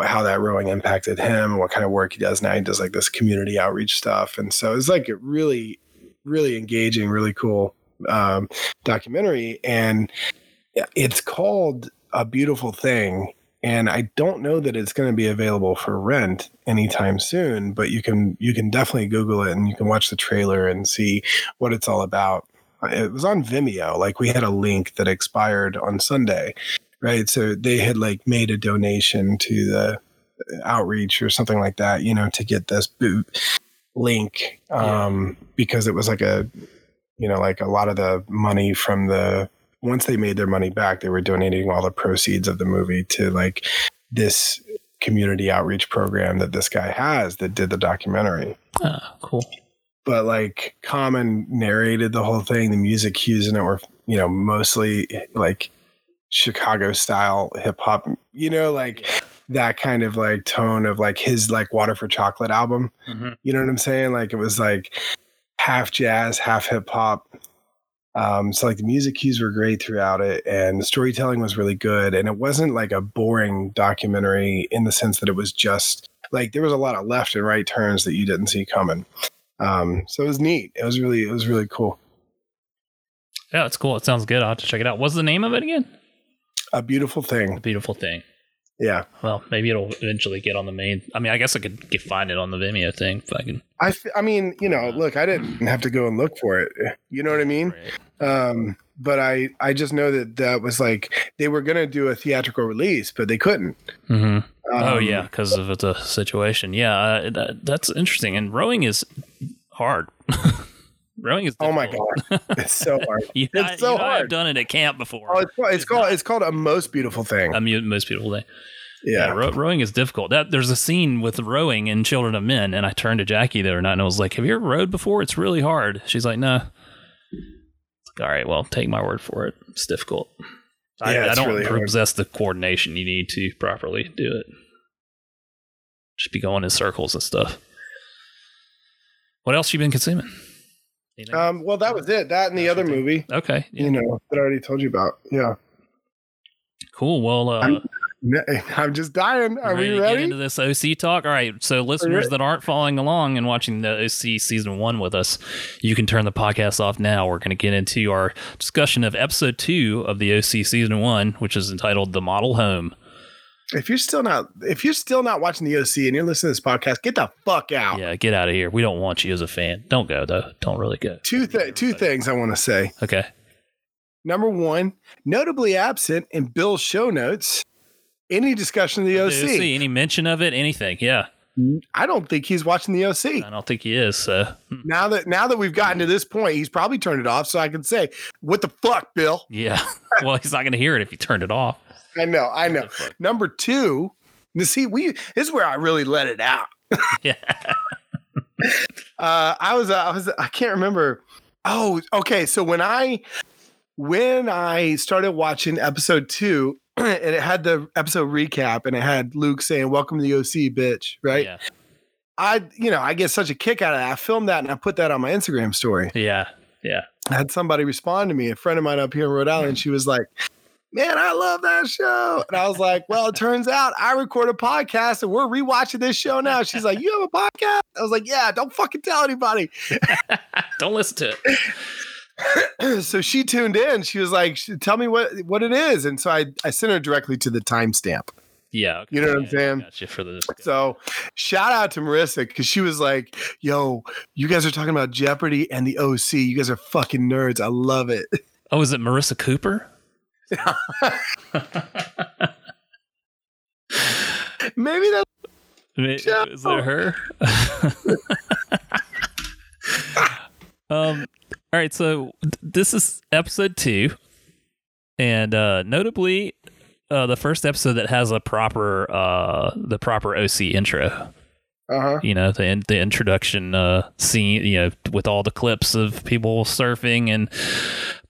Speaker 2: how that rowing impacted him and what kind of work he does now. He does like this community outreach stuff. And so it's like a really, really engaging, really cool um, documentary. And it's called A Beautiful Thing. And I don't know that it's going to be available for rent anytime soon, but you can you can definitely Google it and you can watch the trailer and see what it's all about. It was on Vimeo. Like we had a link that expired on Sunday, right? So they had like made a donation to the outreach or something like that, you know, to get this boot link um, because it was like a, you know, like a lot of the money from the once they made their money back, they were donating all the proceeds of the movie to like this community outreach program that this guy has that did the documentary
Speaker 1: Ah, cool.
Speaker 2: but like Common narrated the whole thing. The music cues in it were, you know, mostly like Chicago style hip hop, you know, like that kind of like tone of like his like Water for Chocolate album.
Speaker 1: Mhm.
Speaker 2: You know what I'm saying? Like it was like half jazz, half hip hop. Um, so like the music cues were great throughout it, and the storytelling was really good. And it wasn't like a boring documentary in the sense that it was just like there was a lot of left and right turns that you didn't see coming. Um, so it was neat. It was really, it was really cool.
Speaker 1: Yeah, it's cool. It sounds good. I'll have to check it out. What's the name of it again?
Speaker 2: A beautiful
Speaker 1: The
Speaker 2: thing.
Speaker 1: Beautiful Thing.
Speaker 2: Yeah.
Speaker 1: Well, maybe it'll eventually get on the main. I mean, I guess I could get, find it on the Vimeo thing if I can.
Speaker 2: I, f- I mean, you know, look, I didn't have to go and look for it. You know what I mean? Um, but I, I just know that that was like they were gonna do a theatrical release, but they couldn't.
Speaker 1: Mm-hmm. oh
Speaker 2: Um,
Speaker 1: yeah, because of the situation. Yeah, uh, that, that's interesting. And rowing is hard. rowing is.
Speaker 2: Oh my god, it's so hard.
Speaker 1: you,
Speaker 2: It's
Speaker 1: I,
Speaker 2: so
Speaker 1: you know I've done it at camp before.
Speaker 2: Oh, it's, called- it's called it's called a most beautiful thing.
Speaker 1: I mean, most people say. Yeah,
Speaker 2: yeah.
Speaker 1: row, rowing is difficult. That there's a scene with rowing in Children of Men, and I turned to Jackie the other night and I was like, "Have you ever rowed before? It's really hard." She's like, "No." It's like, All right, well, take my word for it. It's difficult. I,
Speaker 2: Yeah,
Speaker 1: I don't
Speaker 2: really hard.
Speaker 1: possess the coordination you need to properly do it. Just be going in circles and stuff. What else you been consuming? Anything?
Speaker 2: Um, well, that was it. That and the
Speaker 1: That's
Speaker 2: other movie,
Speaker 1: okay, yeah.
Speaker 2: you know, that I already told you about. Yeah.
Speaker 1: cool. Well, uh,
Speaker 2: I'm- I'm just dying. Are we
Speaker 1: to Get
Speaker 2: ready?
Speaker 1: into this OC talk. All right. So, listeners that aren't following along and watching the OC season one with us, you can turn the podcast off now. We're going to get into our discussion of episode two of the OC season one, which is entitled "The Model Home."
Speaker 2: If you're still not, if you're still not watching the OC and you're listening to this podcast, get the fuck out.
Speaker 1: Yeah, get out of here. We don't want you as a fan. Don't go though. Don't really go.
Speaker 2: Two th- two things I want to say.
Speaker 1: Okay.
Speaker 2: Number one, notably absent in Bill's show notes, any discussion of the OC.
Speaker 1: OC. Any mention of it? Anything? Yeah.
Speaker 2: I don't think he's watching the OC.
Speaker 1: I don't think he is. So hmm.
Speaker 2: Now that now that we've gotten to this point, he's probably turned it off. So I can say, "What the fuck, Bill?"
Speaker 1: yeah. well, he's not going to hear it if he turned it off.
Speaker 2: I know, I know. Number two, you see, we this is where I really let it out.
Speaker 1: Yeah.
Speaker 2: Uh, I was, uh, I was, I can't remember. Oh, okay. So when I when I started watching episode two, and it had the episode recap, and it had Luke saying, "Welcome to the OC, bitch," right?
Speaker 1: Yeah.
Speaker 2: I, you know, I get such a kick out of that. I filmed that and I put that on my Instagram story.
Speaker 1: Yeah. Yeah.
Speaker 2: I had somebody respond to me, a friend of mine up here in Rhode Island. She was like, Man, I love that show. And I was like, Well, it turns out I record a podcast and we're rewatching this show now. She's like, You have a podcast? I was like, Yeah, don't fucking tell anybody.
Speaker 1: Don't listen to it.
Speaker 2: so she tuned in. She was like, Tell me what, what it is. And so I, I sent her directly to the timestamp.
Speaker 1: Yeah.
Speaker 2: You know what I'm
Speaker 1: yeah,
Speaker 2: saying?
Speaker 1: Gotcha for the
Speaker 2: So shout out to Marissa because she was like, "Yo, you guys are talking about Jeopardy and the OC. You guys are fucking nerds. I love it."
Speaker 1: Oh, is it Marissa Cooper?
Speaker 2: Maybe that's
Speaker 1: Is that her? um. All right. So th- this is episode two, and uh, notably, uh, the first episode that has a proper uh the proper OC intro.
Speaker 2: Uh huh.
Speaker 1: You know, the in- the introduction uh scene. You know, with all the clips of people surfing and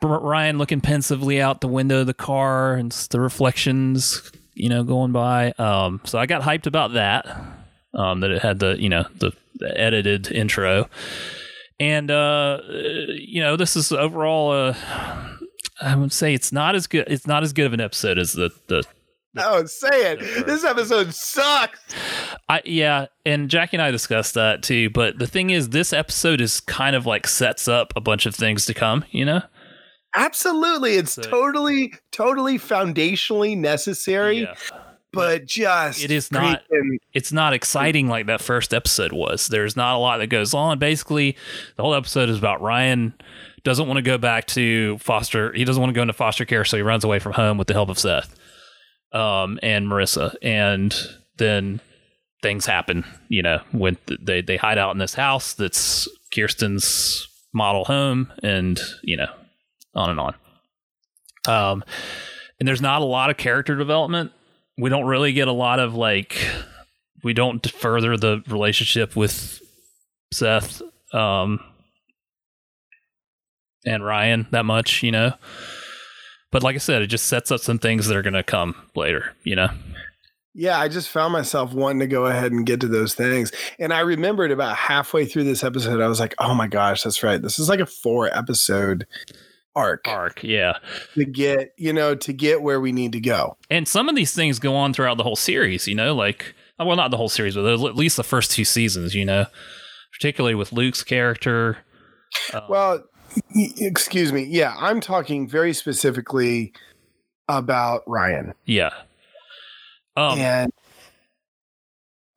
Speaker 1: Ryan looking pensively out the window of the car and the reflections. You know, going by. Um. So I got hyped about that um, that it had the you know the, the edited intro, and uh, you know this is overall uh, I would say it's not as good it's not as good of an episode as the the
Speaker 2: Oh, say it. This episode sucks.
Speaker 1: I yeah, and Jackie and I discussed that too. But the thing is, this episode is kind of like sets up a bunch of things to come. You know,
Speaker 2: Absolutely, it's
Speaker 1: So-
Speaker 2: totally, totally foundationally necessary,
Speaker 1: Yeah.
Speaker 2: but just
Speaker 1: It is not-
Speaker 2: freaking-
Speaker 1: it's not exciting like that first episode was. There's not a lot that goes on. Basically, the whole episode is about Ryan doesn't want to go back to foster. He doesn't want to go into foster care, so he runs away from home with the help of Seth, um, and Marissa, and then things happen. You know, when they they hide out in this house that's Kirsten's model home, and you know, on and on. Um, and there's not a lot of character development. We don't really get a lot of like we don't further the relationship with Seth um and Ryan that much, you know. But like I said, it just sets up some things that are going to come later, you know.
Speaker 2: Yeah, I just found myself wanting to go ahead and get to those things. And I remembered about halfway through this episode, I was like, oh my gosh, that's right. This is like a four episode arc
Speaker 1: Arc, yeah.
Speaker 2: to get, you know, to get where we need to go.
Speaker 1: And some of these things go on throughout the whole series, you know, like well, not the whole series, but at least the first two seasons, you know, particularly with Luke's character. Um,
Speaker 2: Well, excuse me. Yeah, I'm talking very specifically about Ryan.
Speaker 1: yeah. Um,
Speaker 2: and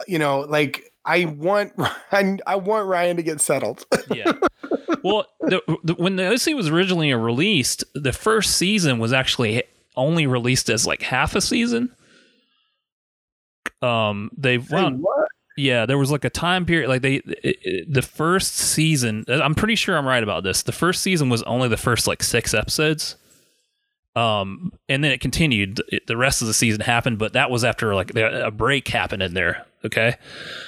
Speaker 2: you know, like I want I, I want Ryan to get settled.
Speaker 1: yeah. Well, the, the, when the OC was originally released, the first season was actually only released as like half a season. Um, they
Speaker 2: Say
Speaker 1: wound,
Speaker 2: what?
Speaker 1: yeah, there was like a time period like they it, it- the first season. I'm pretty sure I'm right about this. The first season was only the first like six episodes. Um, and then it continued. It- the rest of the season happened, but that was after like a break happened in there. Okay,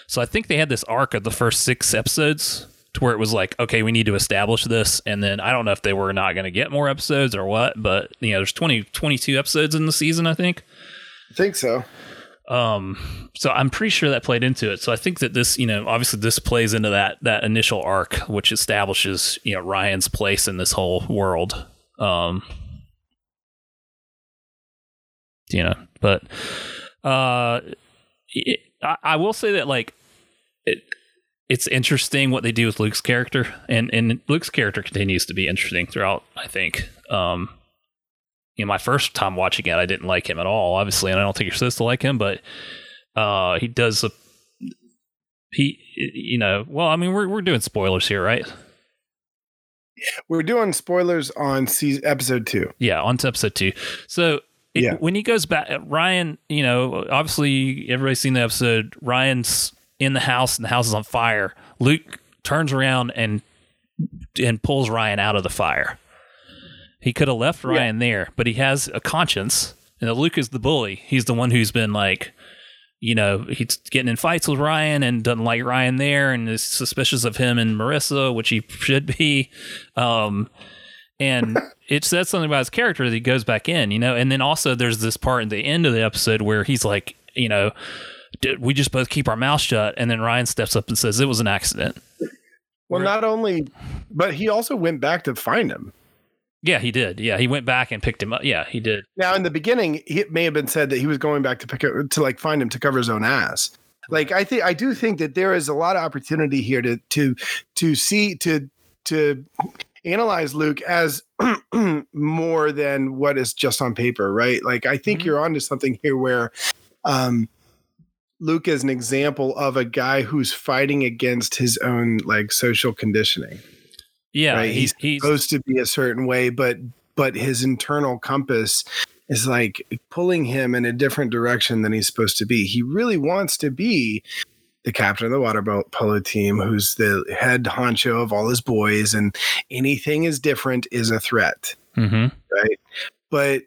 Speaker 1: so I think they had this arc of the first six episodes to where it was like, okay, we need to establish this, and then I don't know if they were not going to get more episodes or what, but you know, there's 20, 22 episodes in the season, I think.
Speaker 2: I think so.
Speaker 1: Um, so I'm pretty sure that played into it. So I think that this, you know, obviously this plays into that that initial arc, which establishes, you know, Ryan's place in this whole world. Um, you know, but uh, it, I, I will say that like it, it's interesting what they do with Luke's character, and and Luke's character continues to be interesting throughout. I think. Um, you know, my first time watching it, I didn't like him at all, obviously, and I don't think you're supposed to like him, but uh, he does a he, you know, well, I mean, we're we're doing spoilers here, right?
Speaker 2: We're doing spoilers on season episode two.
Speaker 1: Yeah, on to episode two. So it,
Speaker 2: Yeah.
Speaker 1: when he goes back, Ryan, you know, obviously everybody's seen the episode. Ryan's in the house and the house is on fire. Luke turns around and and pulls Ryan out of the fire. He could have left Ryan there, but he has a conscience. And Luke is the bully. He's the one who's been like, you know, he's getting in fights with Ryan and doesn't like Ryan there and is suspicious of him and Marissa, which he should be. Um, and it says something about his character that he goes back in, you know. And then also there's this part at the end of the episode where he's like, you know, we just both keep our mouth shut? And then Ryan steps up and says it was an accident.
Speaker 2: Well, not only, but he also went back to find him.
Speaker 1: Yeah, he did. Yeah, he went back and picked him up. Yeah, he did.
Speaker 2: Now, in the beginning, it may have been said that he was going back to pick up, to like find him to cover his own ass. Like I think I do think that there is a lot of opportunity here to to to see to to analyze Luke as more than what is just on paper, right? Like I think
Speaker 1: Mhm.
Speaker 2: you're onto something here where um Luke is an example of a guy who's fighting against his own like social conditioning
Speaker 1: Yeah,
Speaker 2: Right,
Speaker 1: he's he's
Speaker 2: supposed to be a certain way, but but his internal compass is like pulling him in a different direction than he's supposed to be. He really wants to be the captain of the water boat polo team, who's the head honcho of all his boys, and anything is different is a threat,
Speaker 1: Mhm.
Speaker 2: right? But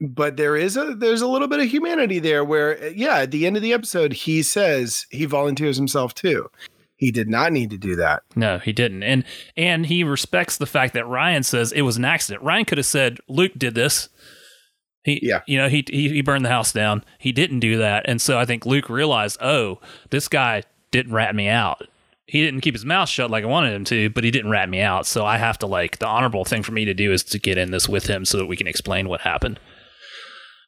Speaker 2: but there is a there's a little bit of humanity there where yeah at the end of the episode he says he volunteers himself too he did not need to do that
Speaker 1: No, he didn't. And and he respects the fact that Ryan says it was an accident. Ryan could have said Luke did this. He
Speaker 2: Yeah.
Speaker 1: you know, he, he he burned the house down. He didn't do that. And so I think Luke realized, "Oh, this guy didn't rat me out. He didn't keep his mouth shut like I wanted him to, but he didn't rat me out. So I have to like the honorable thing for me to do is to get in this with him so that we can explain what happened."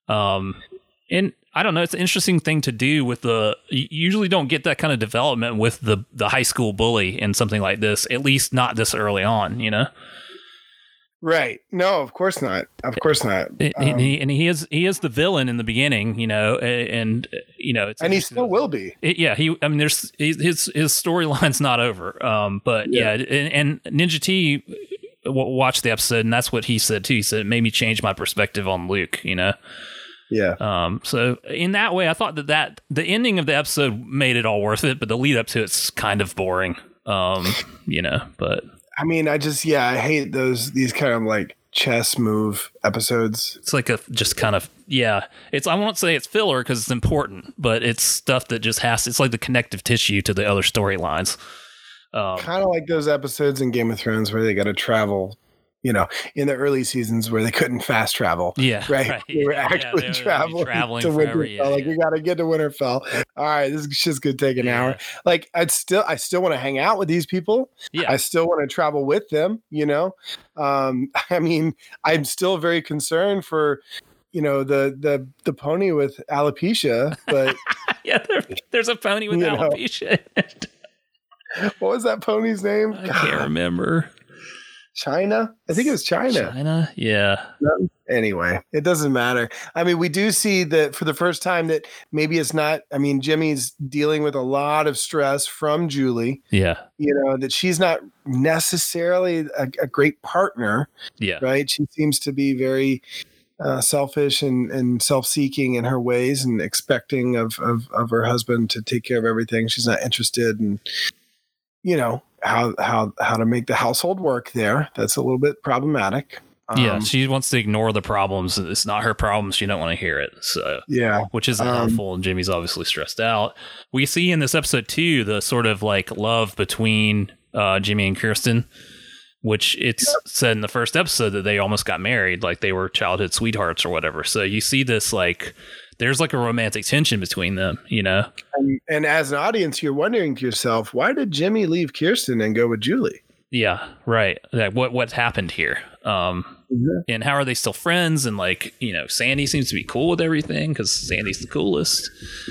Speaker 1: Um and I don't know. It's an interesting thing to do with the. You usually don't get that kind of development with the the high school bully in something like this. At least not this early on. You know,
Speaker 2: right no of course not of course not
Speaker 1: and,
Speaker 2: Um,
Speaker 1: and he and he is he is the villain in the beginning. You know, and, you know, it's
Speaker 2: and he still will be
Speaker 1: It, yeah, he. I mean, there's his his, his storyline's not over. Um, but yeah,
Speaker 2: Yeah.
Speaker 1: and, and Ninja T w- watched the episode, and that's what he said too. He said it made me change my perspective on Luke. You know,
Speaker 2: yeah
Speaker 1: Um, so in that way, I thought that, that the ending of the episode made it all worth it, but the lead up to it's kind of boring. Um, you know, but
Speaker 2: i mean i just yeah i hate those these kind of like chess move episodes
Speaker 1: it's like a just kind of yeah. It's I won't say it's filler because it's important, but it's stuff that just has. It's like the connective tissue to the other storylines. Um,
Speaker 2: kind of like those episodes in game of thrones where they got to travel you know in the early seasons where they couldn't fast travel
Speaker 1: yeah,
Speaker 2: right, they were
Speaker 1: Yeah,
Speaker 2: actually
Speaker 1: they were
Speaker 2: traveling,
Speaker 1: traveling
Speaker 2: to
Speaker 1: forever,
Speaker 2: winterfell
Speaker 1: yeah,
Speaker 2: like
Speaker 1: yeah.
Speaker 2: we got to get to winterfell all right this shit's gonna take an
Speaker 1: Yeah.
Speaker 2: hour like i'd still i still want to hang out with these people
Speaker 1: Yeah.
Speaker 2: I still want to travel with them, you know. Um, I mean, I'm still very concerned for, you know, the the the pony with alopecia, but
Speaker 1: yeah, there, there's a pony with alopecia.
Speaker 2: what was that pony's name?
Speaker 1: I can't remember.
Speaker 2: China? I think it was China.
Speaker 1: China, yeah,
Speaker 2: Anyway, it doesn't matter. I mean, we do see that for the first time that maybe it's not, I mean, Jimmy's dealing with a lot of stress from Julie,
Speaker 1: yeah,
Speaker 2: you know, that she's not necessarily a, a great partner.
Speaker 1: yeah.
Speaker 2: right? She seems to be very uh, selfish and, and self-seeking in her ways and expecting of, of of her husband to take care of everything. She's not interested and, you know, how how how to make the household work there. That's a little bit problematic.
Speaker 1: yeah,
Speaker 2: Um,
Speaker 1: she wants to ignore the problems. It's not her problems. She don't want to hear it. So,
Speaker 2: yeah,
Speaker 1: which isn't
Speaker 2: Um,
Speaker 1: helpful. And Jimmy's obviously stressed out. We see in this episode too the sort of like love between uh, Jimmy and Kirsten, which it's said in the first episode that they almost got married, like they were childhood sweethearts or whatever. So you see this like there's like a romantic tension between them. You know?
Speaker 2: and, and as an audience, you're wondering to yourself, why did Jimmy leave Kirsten and go with Julie?
Speaker 1: Yeah, right. Like what what's happened here? Um, and how are they still friends? And like you know, Sandy seems to be cool with everything because Sandy's the coolest.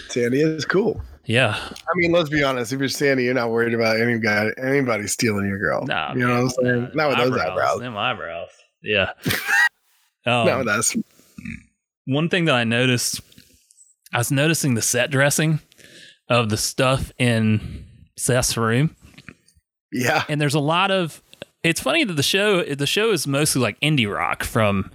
Speaker 2: Sandy is cool.
Speaker 1: Yeah,
Speaker 2: I mean, let's be honest. If you're Sandy, you're not worried about any guy, anybody stealing your girl.
Speaker 1: Nah,
Speaker 2: you know what I'm saying? Not with those eyebrows.
Speaker 1: Them eyebrows. Yeah. um,
Speaker 2: Not with us.
Speaker 1: one thing that I noticed, I was noticing the set dressing of the stuff in Seth's room,
Speaker 2: Yeah.
Speaker 1: and there's a lot of. It's funny that the show the show is mostly like indie rock from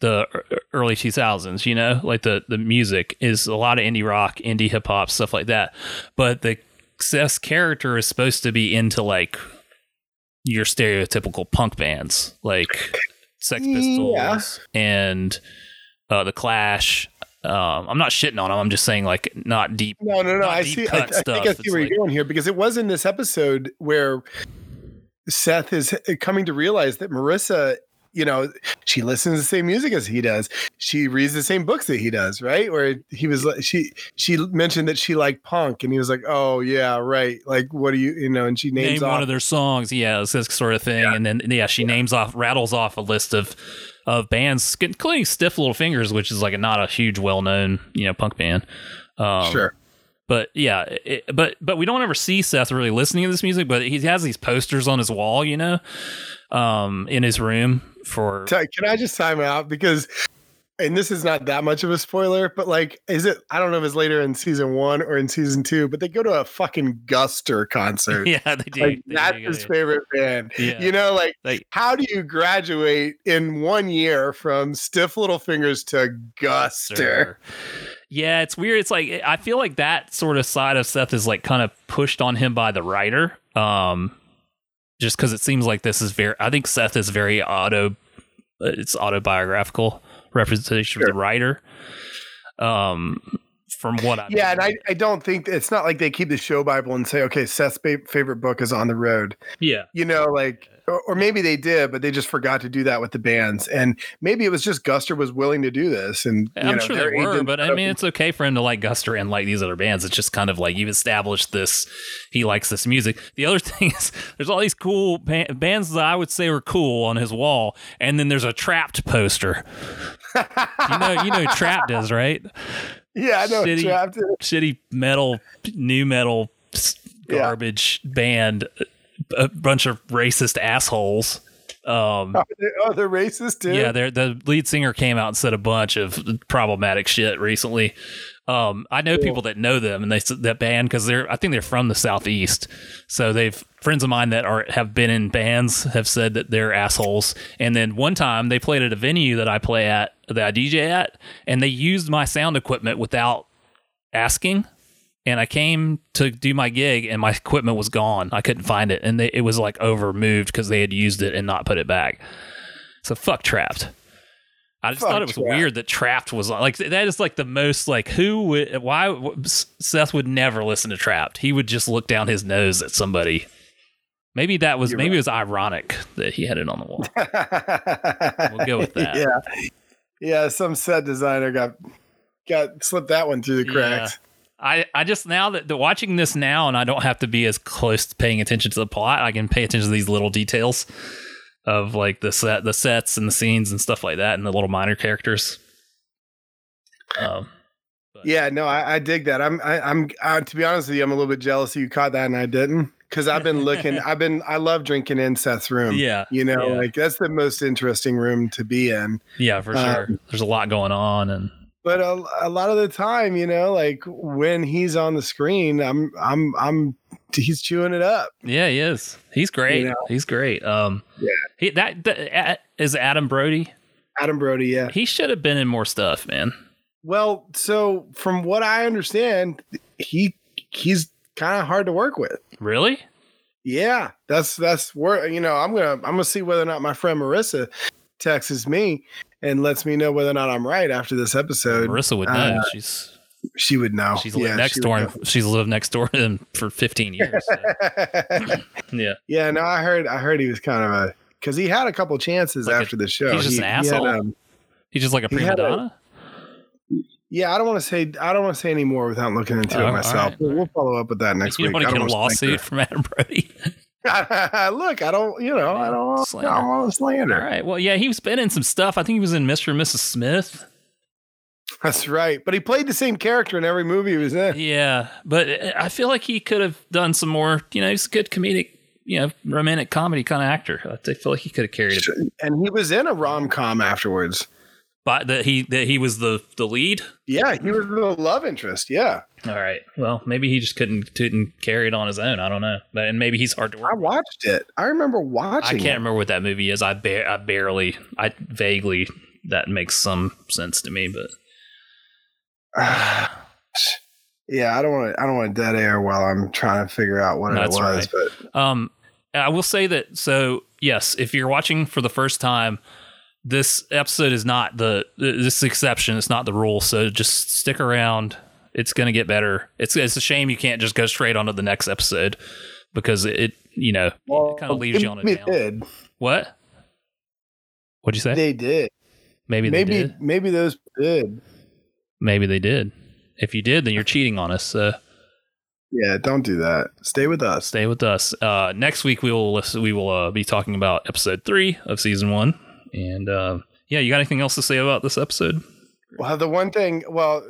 Speaker 1: the early 2000s. You know, like the the music is a lot of indie rock, indie hip hop stuff like that. But the Seth's character is supposed to be into like your stereotypical punk bands, like Sex Pistols
Speaker 2: Yeah.
Speaker 1: and uh, the Clash. Um, I'm not shitting on them. I'm just saying like not deep.
Speaker 2: No, no, no. I see. I, I think. I see
Speaker 1: It's
Speaker 2: where
Speaker 1: like-
Speaker 2: you're going here because it was in this episode where Seth is coming to realize that Marissa you know, she listens to the same music as he does. She reads the same books that he does, right? Where he was like, she she mentioned that she liked punk, and he was like, oh yeah, right. Like, what do you, you know? And she names
Speaker 1: Name
Speaker 2: off,
Speaker 1: one of their songs. Yeah, it's this sort of thing. And then yeah, she names off, rattles off a list of of bands, including Stiff Little Fingers, which is like a, not a huge, well known you know punk band. Um,
Speaker 2: sure.
Speaker 1: But yeah, it, but but we don't ever see Seth really listening to this music. But he has these posters on his wall, you know, um, in his room for.
Speaker 2: Can I just time out because and this is not that much of a spoiler, but like, is it? I don't know if it's later in season one or in season two, but they go to a fucking Guster concert.
Speaker 1: Yeah, they do.
Speaker 2: Like,
Speaker 1: they
Speaker 2: that's
Speaker 1: do,
Speaker 2: his favorite band.
Speaker 1: Yeah.
Speaker 2: You know, like,
Speaker 1: Like-
Speaker 2: how do you graduate in one year from Stiff Little Fingers to Guster?
Speaker 1: Sure. Yeah, it's weird. It's like I feel like that sort of side of Seth is like kind of pushed on him by the writer. Um just cuz it seems like this is very I think Seth is very auto it's autobiographical representation of the writer. Um from what I
Speaker 2: Yeah, and I, I don't think it's not like they keep the show Bible and say, okay, Seth's fa- favorite book is on the road.
Speaker 1: yeah.
Speaker 2: you know, like, or, or maybe they did, but they just forgot to do that with the bands. And maybe it was just Guster was willing to do this. And you
Speaker 1: I'm
Speaker 2: know,
Speaker 1: sure they were, but I mean, it's okay for him to like Guster and like these other bands. It's just kind of like you've established this. He likes this music. The other thing is, there's all these cool ba- bands that I would say were cool on his wall, and then there's a Trapt poster. You know, you know, Trapt is right.
Speaker 2: yeah, I know.
Speaker 1: shitty-
Speaker 2: Trapt.
Speaker 1: Shitty metal, new metal, s-
Speaker 2: Yeah.
Speaker 1: garbage band, a bunch of racist assholes. Um,
Speaker 2: Oh, they're, oh, they're racist too.
Speaker 1: yeah, they're, the lead singer came out and said a bunch of problematic shit recently. Um, I know people that know them and they that band because they're I think they're from the southeast. So they've friends of mine that are have been in bands have said that they're assholes. And then one time they played at a venue that I play at that I DJ at, and they used my sound equipment without asking. And I came to do my gig, and my equipment was gone. I couldn't find it, and they, it was like over moved because they had used it and not put it back. So fuck Trapt. I just
Speaker 2: Fuck
Speaker 1: thought it was
Speaker 2: Trapt.
Speaker 1: weird that Trapt was like that is like the most like who would why Seth would never listen to Trapt. He would just look down his nose at somebody. Maybe that was
Speaker 2: You're
Speaker 1: maybe it was ironic that he had it on the wall. We'll go with that.
Speaker 2: Yeah, yeah. Some set designer got got slipped that one through the cracks.
Speaker 1: I, I just now that the, watching this now and I don't have to be as close to paying attention to the plot. I can pay attention to these little details of like the set, the sets and the scenes and stuff like that, and the little minor characters. Um,
Speaker 2: Yeah, no, I, I dig that. I'm, I, I'm, uh, to be honest with you, I'm a little bit jealous that you caught that and I didn't, because I've been looking. I've been, I love drinking in Seth's room.
Speaker 1: yeah,
Speaker 2: you know,
Speaker 1: yeah.
Speaker 2: like that's the most interesting room to be in.
Speaker 1: yeah, for
Speaker 2: Um,
Speaker 1: sure. There's a lot going on, and
Speaker 2: But a, a lot of the time, you know, like when he's on the screen, I'm, I'm, I'm, he's chewing it up.
Speaker 1: yeah, he is. He's great.
Speaker 2: You know?
Speaker 1: He's great. Um,
Speaker 2: Yeah.
Speaker 1: he that, that is Adam Brody.
Speaker 2: Adam Brody, yeah.
Speaker 1: He should have been in more stuff, man.
Speaker 2: Well, so from what I understand, he he's kind of hard to work with.
Speaker 1: Really?
Speaker 2: Yeah, that's that's where you know I'm gonna I'm gonna see whether or not my friend Marissa texts me and lets me know whether or not I'm right after this episode.
Speaker 1: Marissa would know.
Speaker 2: uh,
Speaker 1: she's
Speaker 2: She would know.
Speaker 1: she's
Speaker 2: Yeah,
Speaker 1: next
Speaker 2: she
Speaker 1: door. And, she's lived next door to him for 15 years. so, yeah.
Speaker 2: yeah, no, I heard I heard he was kind of a because he had a couple chances
Speaker 1: Like a-
Speaker 2: after the show.
Speaker 1: he's just
Speaker 2: He-
Speaker 1: an
Speaker 2: he had,
Speaker 1: asshole?
Speaker 2: um,
Speaker 1: He's just like a prima
Speaker 2: a-
Speaker 1: donna.
Speaker 2: Yeah, I don't want to say I don't want to say any more without looking into
Speaker 1: Oh,
Speaker 2: it myself.
Speaker 1: right,
Speaker 2: We'll, follow up with that next
Speaker 1: you
Speaker 2: week.
Speaker 1: want to get a lawsuit from Adam Brody.
Speaker 2: Look, I don't, you know, I don't, I don't want to slander.
Speaker 1: All right. Well, yeah, he's been in some stuff. I think he was in Mr. and Mrs. Smith.
Speaker 2: That's right. But he played the same character in every movie he was in.
Speaker 1: Yeah, but uh, I feel like he could have done some more. You know, he's a good comedic, you know, romantic comedy kind of actor. I feel like he could have carried it.
Speaker 2: And he was in a rom com afterwards.
Speaker 1: But that he that he was the the lead.
Speaker 2: Yeah, he was the love interest. Yeah.
Speaker 1: All right. Well, maybe he just couldn't couldn't carry it on his own. I don't know. But and maybe he's hard to work.
Speaker 2: I watched it. I remember watching.
Speaker 1: I can't remember what that movie is. I ba- I barely I vaguely that makes some sense to me, but
Speaker 2: it. yeah, I don't want to I don't want dead air while I'm trying to figure out what
Speaker 1: That's
Speaker 2: it was, but
Speaker 1: Um, I will say that. So yes, if you're watching for the first time, this episode is not the this exception. It's not the rule. So just stick around. It's going to get better. It's it's a shame you can't just go straight onto the next episode because it you know
Speaker 2: well,
Speaker 1: kind of leaves you on a down.
Speaker 2: did.
Speaker 1: What? What'd you say?
Speaker 2: They did.
Speaker 1: maybe they
Speaker 2: Maybe
Speaker 1: did.
Speaker 2: maybe those did.
Speaker 1: Maybe they did. If you did, then you're cheating on us. So
Speaker 2: Yeah, don't do that. Stay with us.
Speaker 1: stay with us. Uh, next week we will listen, we will uh, be talking about episode three of season one. And uh, yeah, you got anything else to say about this episode?
Speaker 2: Well, the one thing, well,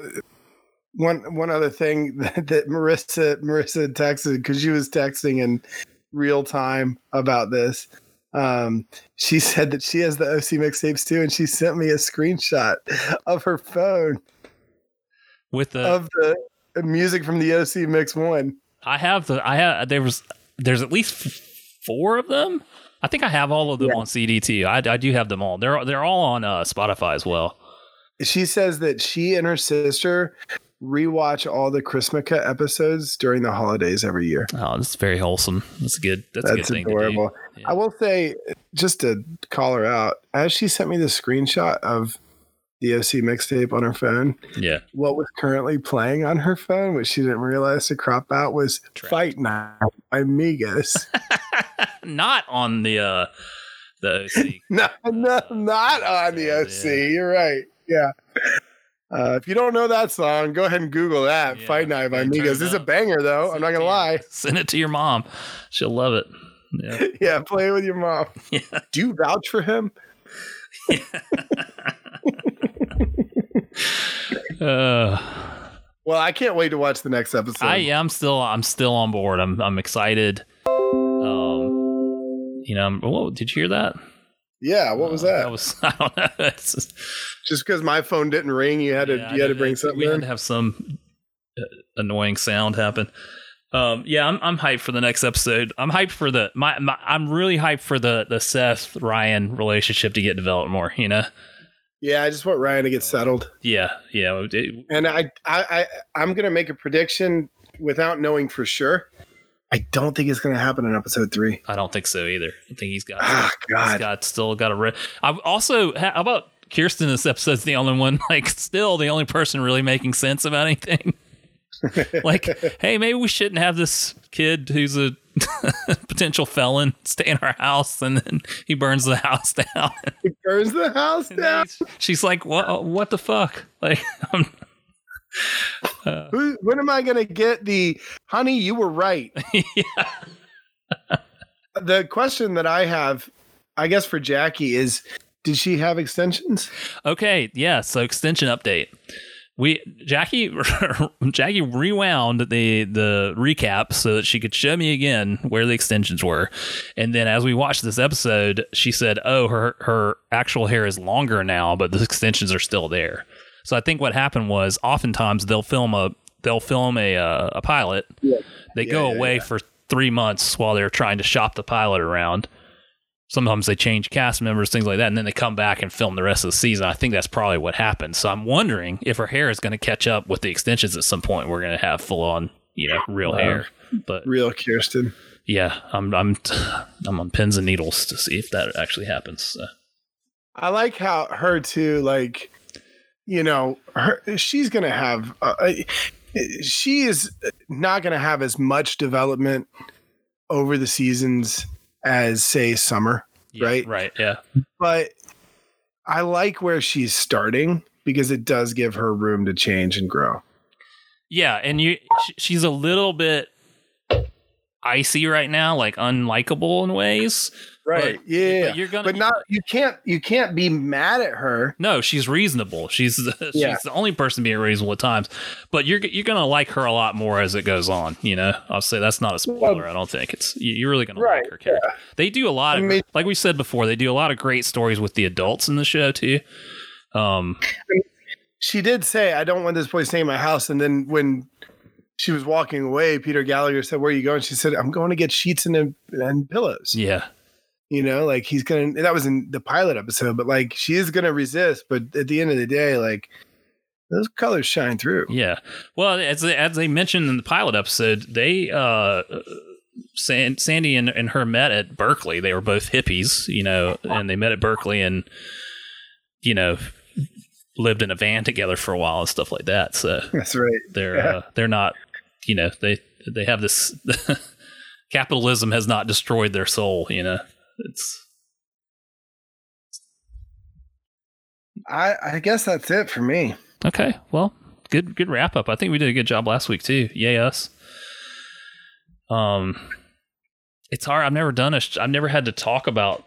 Speaker 2: one one other thing that, that Marissa Marissa texted because she was texting in real time about this. Um, she said that she has the OC mixtapes too, and she sent me a screenshot of her phone
Speaker 1: With the
Speaker 2: of the music from the OC Mix One.
Speaker 1: I have the I have there was there's at least four of them. I think I have all of them
Speaker 2: Yeah.
Speaker 1: on CD too. I, I do have them all. They're they're all on uh, Spotify as well.
Speaker 2: She says that she and her sister rewatch all the Chrismukkah episodes during the holidays every year.
Speaker 1: Oh, that's very wholesome. That's good. That's, a good
Speaker 2: That's
Speaker 1: thing
Speaker 2: adorable.
Speaker 1: do.
Speaker 2: I will say, just to call her out, as she sent me the screenshot of OC mixtape on her phone,
Speaker 1: Yeah.
Speaker 2: what was currently playing on her phone, which she didn't realize to crop out, was
Speaker 1: Trash.
Speaker 2: Fight Night by Migos.
Speaker 1: Not on the uh the OC.
Speaker 2: no, no, not on the OC.
Speaker 1: Yeah.
Speaker 2: You're right. Yeah. Uh, if you don't know that song, go ahead and Google that.
Speaker 1: Yeah,
Speaker 2: Fight Night by Migos. This is a banger, though.
Speaker 1: Send
Speaker 2: I'm not going to
Speaker 1: to
Speaker 2: lie.
Speaker 1: Send it to your mom. She'll love it. Yeah.
Speaker 2: Yeah, play it with your mom.
Speaker 1: Yeah.
Speaker 2: Do you vouch for him?
Speaker 1: Uh,
Speaker 2: Well, I can't wait to watch the next episode.
Speaker 1: I I'm still I'm still on board. I'm I'm excited. Um, you know, I'm- whoa, did you hear that?
Speaker 2: yeah, what was
Speaker 1: Uh,
Speaker 2: that?
Speaker 1: That was I don't know. Just-
Speaker 2: Just because my phone didn't ring, you had to
Speaker 1: Yeah,
Speaker 2: you had to bring something
Speaker 1: We had
Speaker 2: in.
Speaker 1: to have some uh, annoying sound happen. Um, yeah, I'm I'm hyped for the next episode. I'm hyped for the my, my I'm really hyped for the the Seth Ryan relationship to get developed more. You know.
Speaker 2: Yeah, I just want Ryan to get settled.
Speaker 1: Yeah, yeah.
Speaker 2: And I, I, I I'm gonna make a prediction without knowing for sure. I don't think it's gonna happen in episode three.
Speaker 1: I don't think so either. I think he's got
Speaker 2: Ah,
Speaker 1: he's
Speaker 2: God.
Speaker 1: got still got a. Re- I've also how about Kirsten? This episode's the only one like still the only person really making sense about anything. like, hey, maybe we shouldn't have this kid who's a potential felon stay in our house, and then he burns the house down.
Speaker 2: He burns the house down.
Speaker 1: she's like, "What? What the fuck?" Like, I'm, uh,
Speaker 2: Who, when am I gonna get the honey? You were right.
Speaker 1: yeah.
Speaker 2: The question that I have, I guess for Jackie is, did she have extensions?
Speaker 1: Okay, yeah. So extension update. We Jackie Jackie rewound the the recap so that she could show me again where the extensions were, and then as we watched this episode, she said, "Oh, her her actual hair is longer now, but the extensions are still there." So I think what happened was, oftentimes they'll film a they'll film a uh, a pilot.
Speaker 2: Yeah.
Speaker 1: They
Speaker 2: Yeah,
Speaker 1: go
Speaker 2: yeah,
Speaker 1: away for three months while they're trying to shop the pilot around sometimes they change cast members, things like that, and then they come back and film the rest of the season. I think that's probably what happened. So I'm wondering if her hair is going to catch up with the extensions at some point. We're going to have full on, you know, real
Speaker 2: Wow.
Speaker 1: hair. But
Speaker 2: Real Kirsten.
Speaker 1: yeah, I'm I'm I'm on pins and needles to see if that actually happens. So.
Speaker 2: I like how her too, like, you know, her she's gonna have. Uh, uh, she is not gonna have as much development over the seasons as say Summer,
Speaker 1: Yeah,
Speaker 2: Right.
Speaker 1: Right. Yeah.
Speaker 2: but I like where she's starting because it does give her room to change and grow.
Speaker 1: Yeah, and you she's a little bit icy right now, like unlikable in ways.
Speaker 2: Right?
Speaker 1: But-
Speaker 2: yeah,
Speaker 1: But you're gonna
Speaker 2: but not you can't you can't be mad at her.
Speaker 1: No, she's reasonable. She's the,
Speaker 2: Yeah.
Speaker 1: she's the only person being reasonable at times. But you're you're gonna like her a lot more as it goes on. You know, I'll say that's not a spoiler. I don't think it's you- you're really gonna
Speaker 2: Right,
Speaker 1: like her character. They do a lot of
Speaker 2: mean-
Speaker 1: like we said before. They do a lot of great stories with the adults in the show too. Um,
Speaker 2: she did say, "I don't want this boy staying in my house." And then when she was walking away, Peter Gallagher said, "Where are you going?" She said, "I'm going to get sheets and and pillows."
Speaker 1: yeah,
Speaker 2: You know, like he's gonna. That was in the pilot episode, but like she is gonna resist. But at the end of the day, like those colors shine through.
Speaker 1: yeah. Well, as they, as they mentioned in the pilot episode, they uh. San, Sandy and, and her met at Berkeley. They were both hippies, you know, and they met at Berkeley and, you know, lived in a van together for a while and stuff like that. So
Speaker 2: That's right.
Speaker 1: they're
Speaker 2: Yeah.
Speaker 1: uh, they're not you know they they have this capitalism has not destroyed their soul you know it's
Speaker 2: I, I guess that's it for me.
Speaker 1: Okay, well, good good wrap up. I think we did a good job last week too. Yay us. Um, it's hard. I've never done a. I've never had to talk about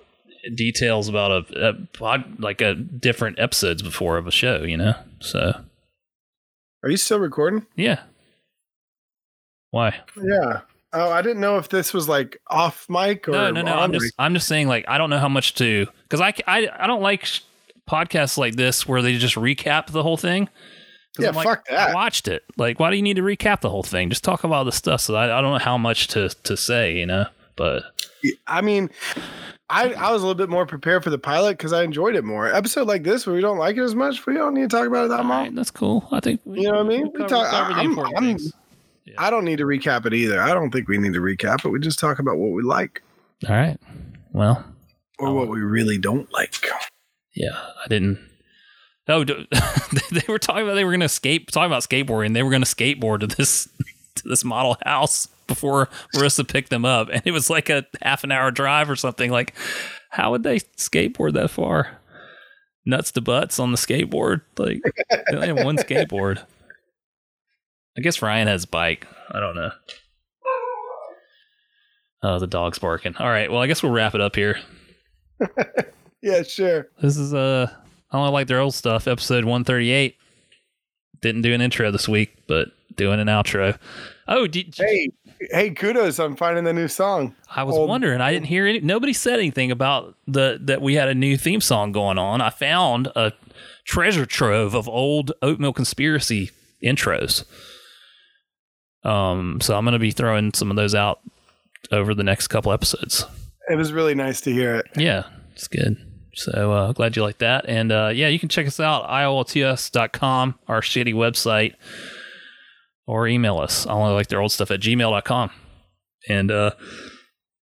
Speaker 1: details about a, a pod like a different episodes before of a show. You know, so
Speaker 2: Are you still recording?
Speaker 1: yeah. Why?
Speaker 2: Yeah. Oh, I didn't know if this was like off mic or
Speaker 1: No, no, no. I'm
Speaker 2: mic.
Speaker 1: just I'm just saying like I don't know how much to because I, I I don't like sh- podcasts like this where they just recap the whole thing.
Speaker 2: Yeah,
Speaker 1: I'm like,
Speaker 2: fuck that.
Speaker 1: I watched it. Like, why do you need to recap the whole thing? Just talk about the stuff. So I, I don't know how much to to say, you know. But
Speaker 2: I mean, I I was a little bit more prepared for the pilot because I enjoyed it more. Episode like this where we don't like it as much, we don't need to talk about it that much.
Speaker 1: right, that's cool. I think we,
Speaker 2: You know what I mean?
Speaker 1: we
Speaker 2: We
Speaker 1: cover-
Speaker 2: talk-
Speaker 1: cover
Speaker 2: I'm-
Speaker 1: important
Speaker 2: I'm-
Speaker 1: things.
Speaker 2: I don't need to recap it either. I don't think we need to recap it. We just talk about what we like
Speaker 1: All right. Well,
Speaker 2: or what we really don't like.
Speaker 1: yeah, I didn't. Oh, they were talking about they were going to skate. Talking about skateboarding, they were going to skateboard to this to this model house before Marissa picked them up, and it was like a half an hour drive or something. Like, how would they skateboard that far? Nuts to butts on the skateboard. Like, they only have one skateboard. I guess Ryan has a bike. I don't know. Oh, the dog's barking. All right. Well, I guess we'll wrap it up here.
Speaker 2: Yeah, sure.
Speaker 1: This is uh I only like their old stuff, episode one thirty eight. Didn't do an intro this week, but doing an outro. Oh, did,
Speaker 2: Hey, hey, kudos on finding the new song.
Speaker 1: I was
Speaker 2: old-
Speaker 1: wondering. I didn't hear any. Nobody said anything about the that we had a new theme song going on. I found a treasure trove of old oatmeal conspiracy intros. Um, so I'm gonna be throwing some of those out over the next couple episodes.
Speaker 2: It was really nice to hear it.
Speaker 1: Yeah, it's good. So uh, glad you like that. And uh, yeah, you can check us out, iolts.com, our shitty website, or email us. I only like their old stuff at gmail.com. And uh,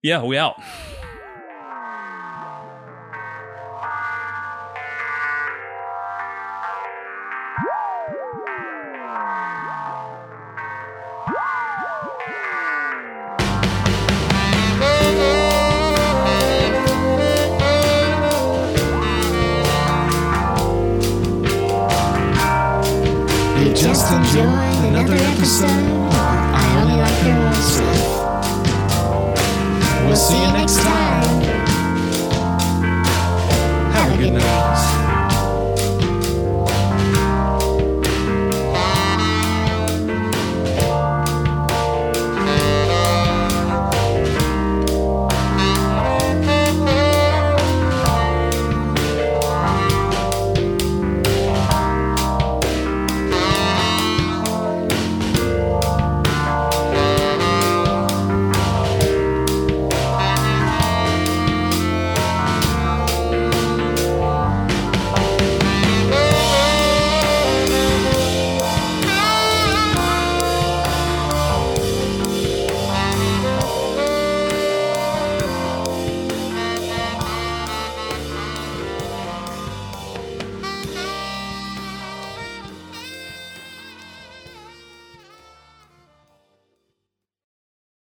Speaker 1: yeah, we out.
Speaker 3: I only like. We'll see you next time. Have a good night.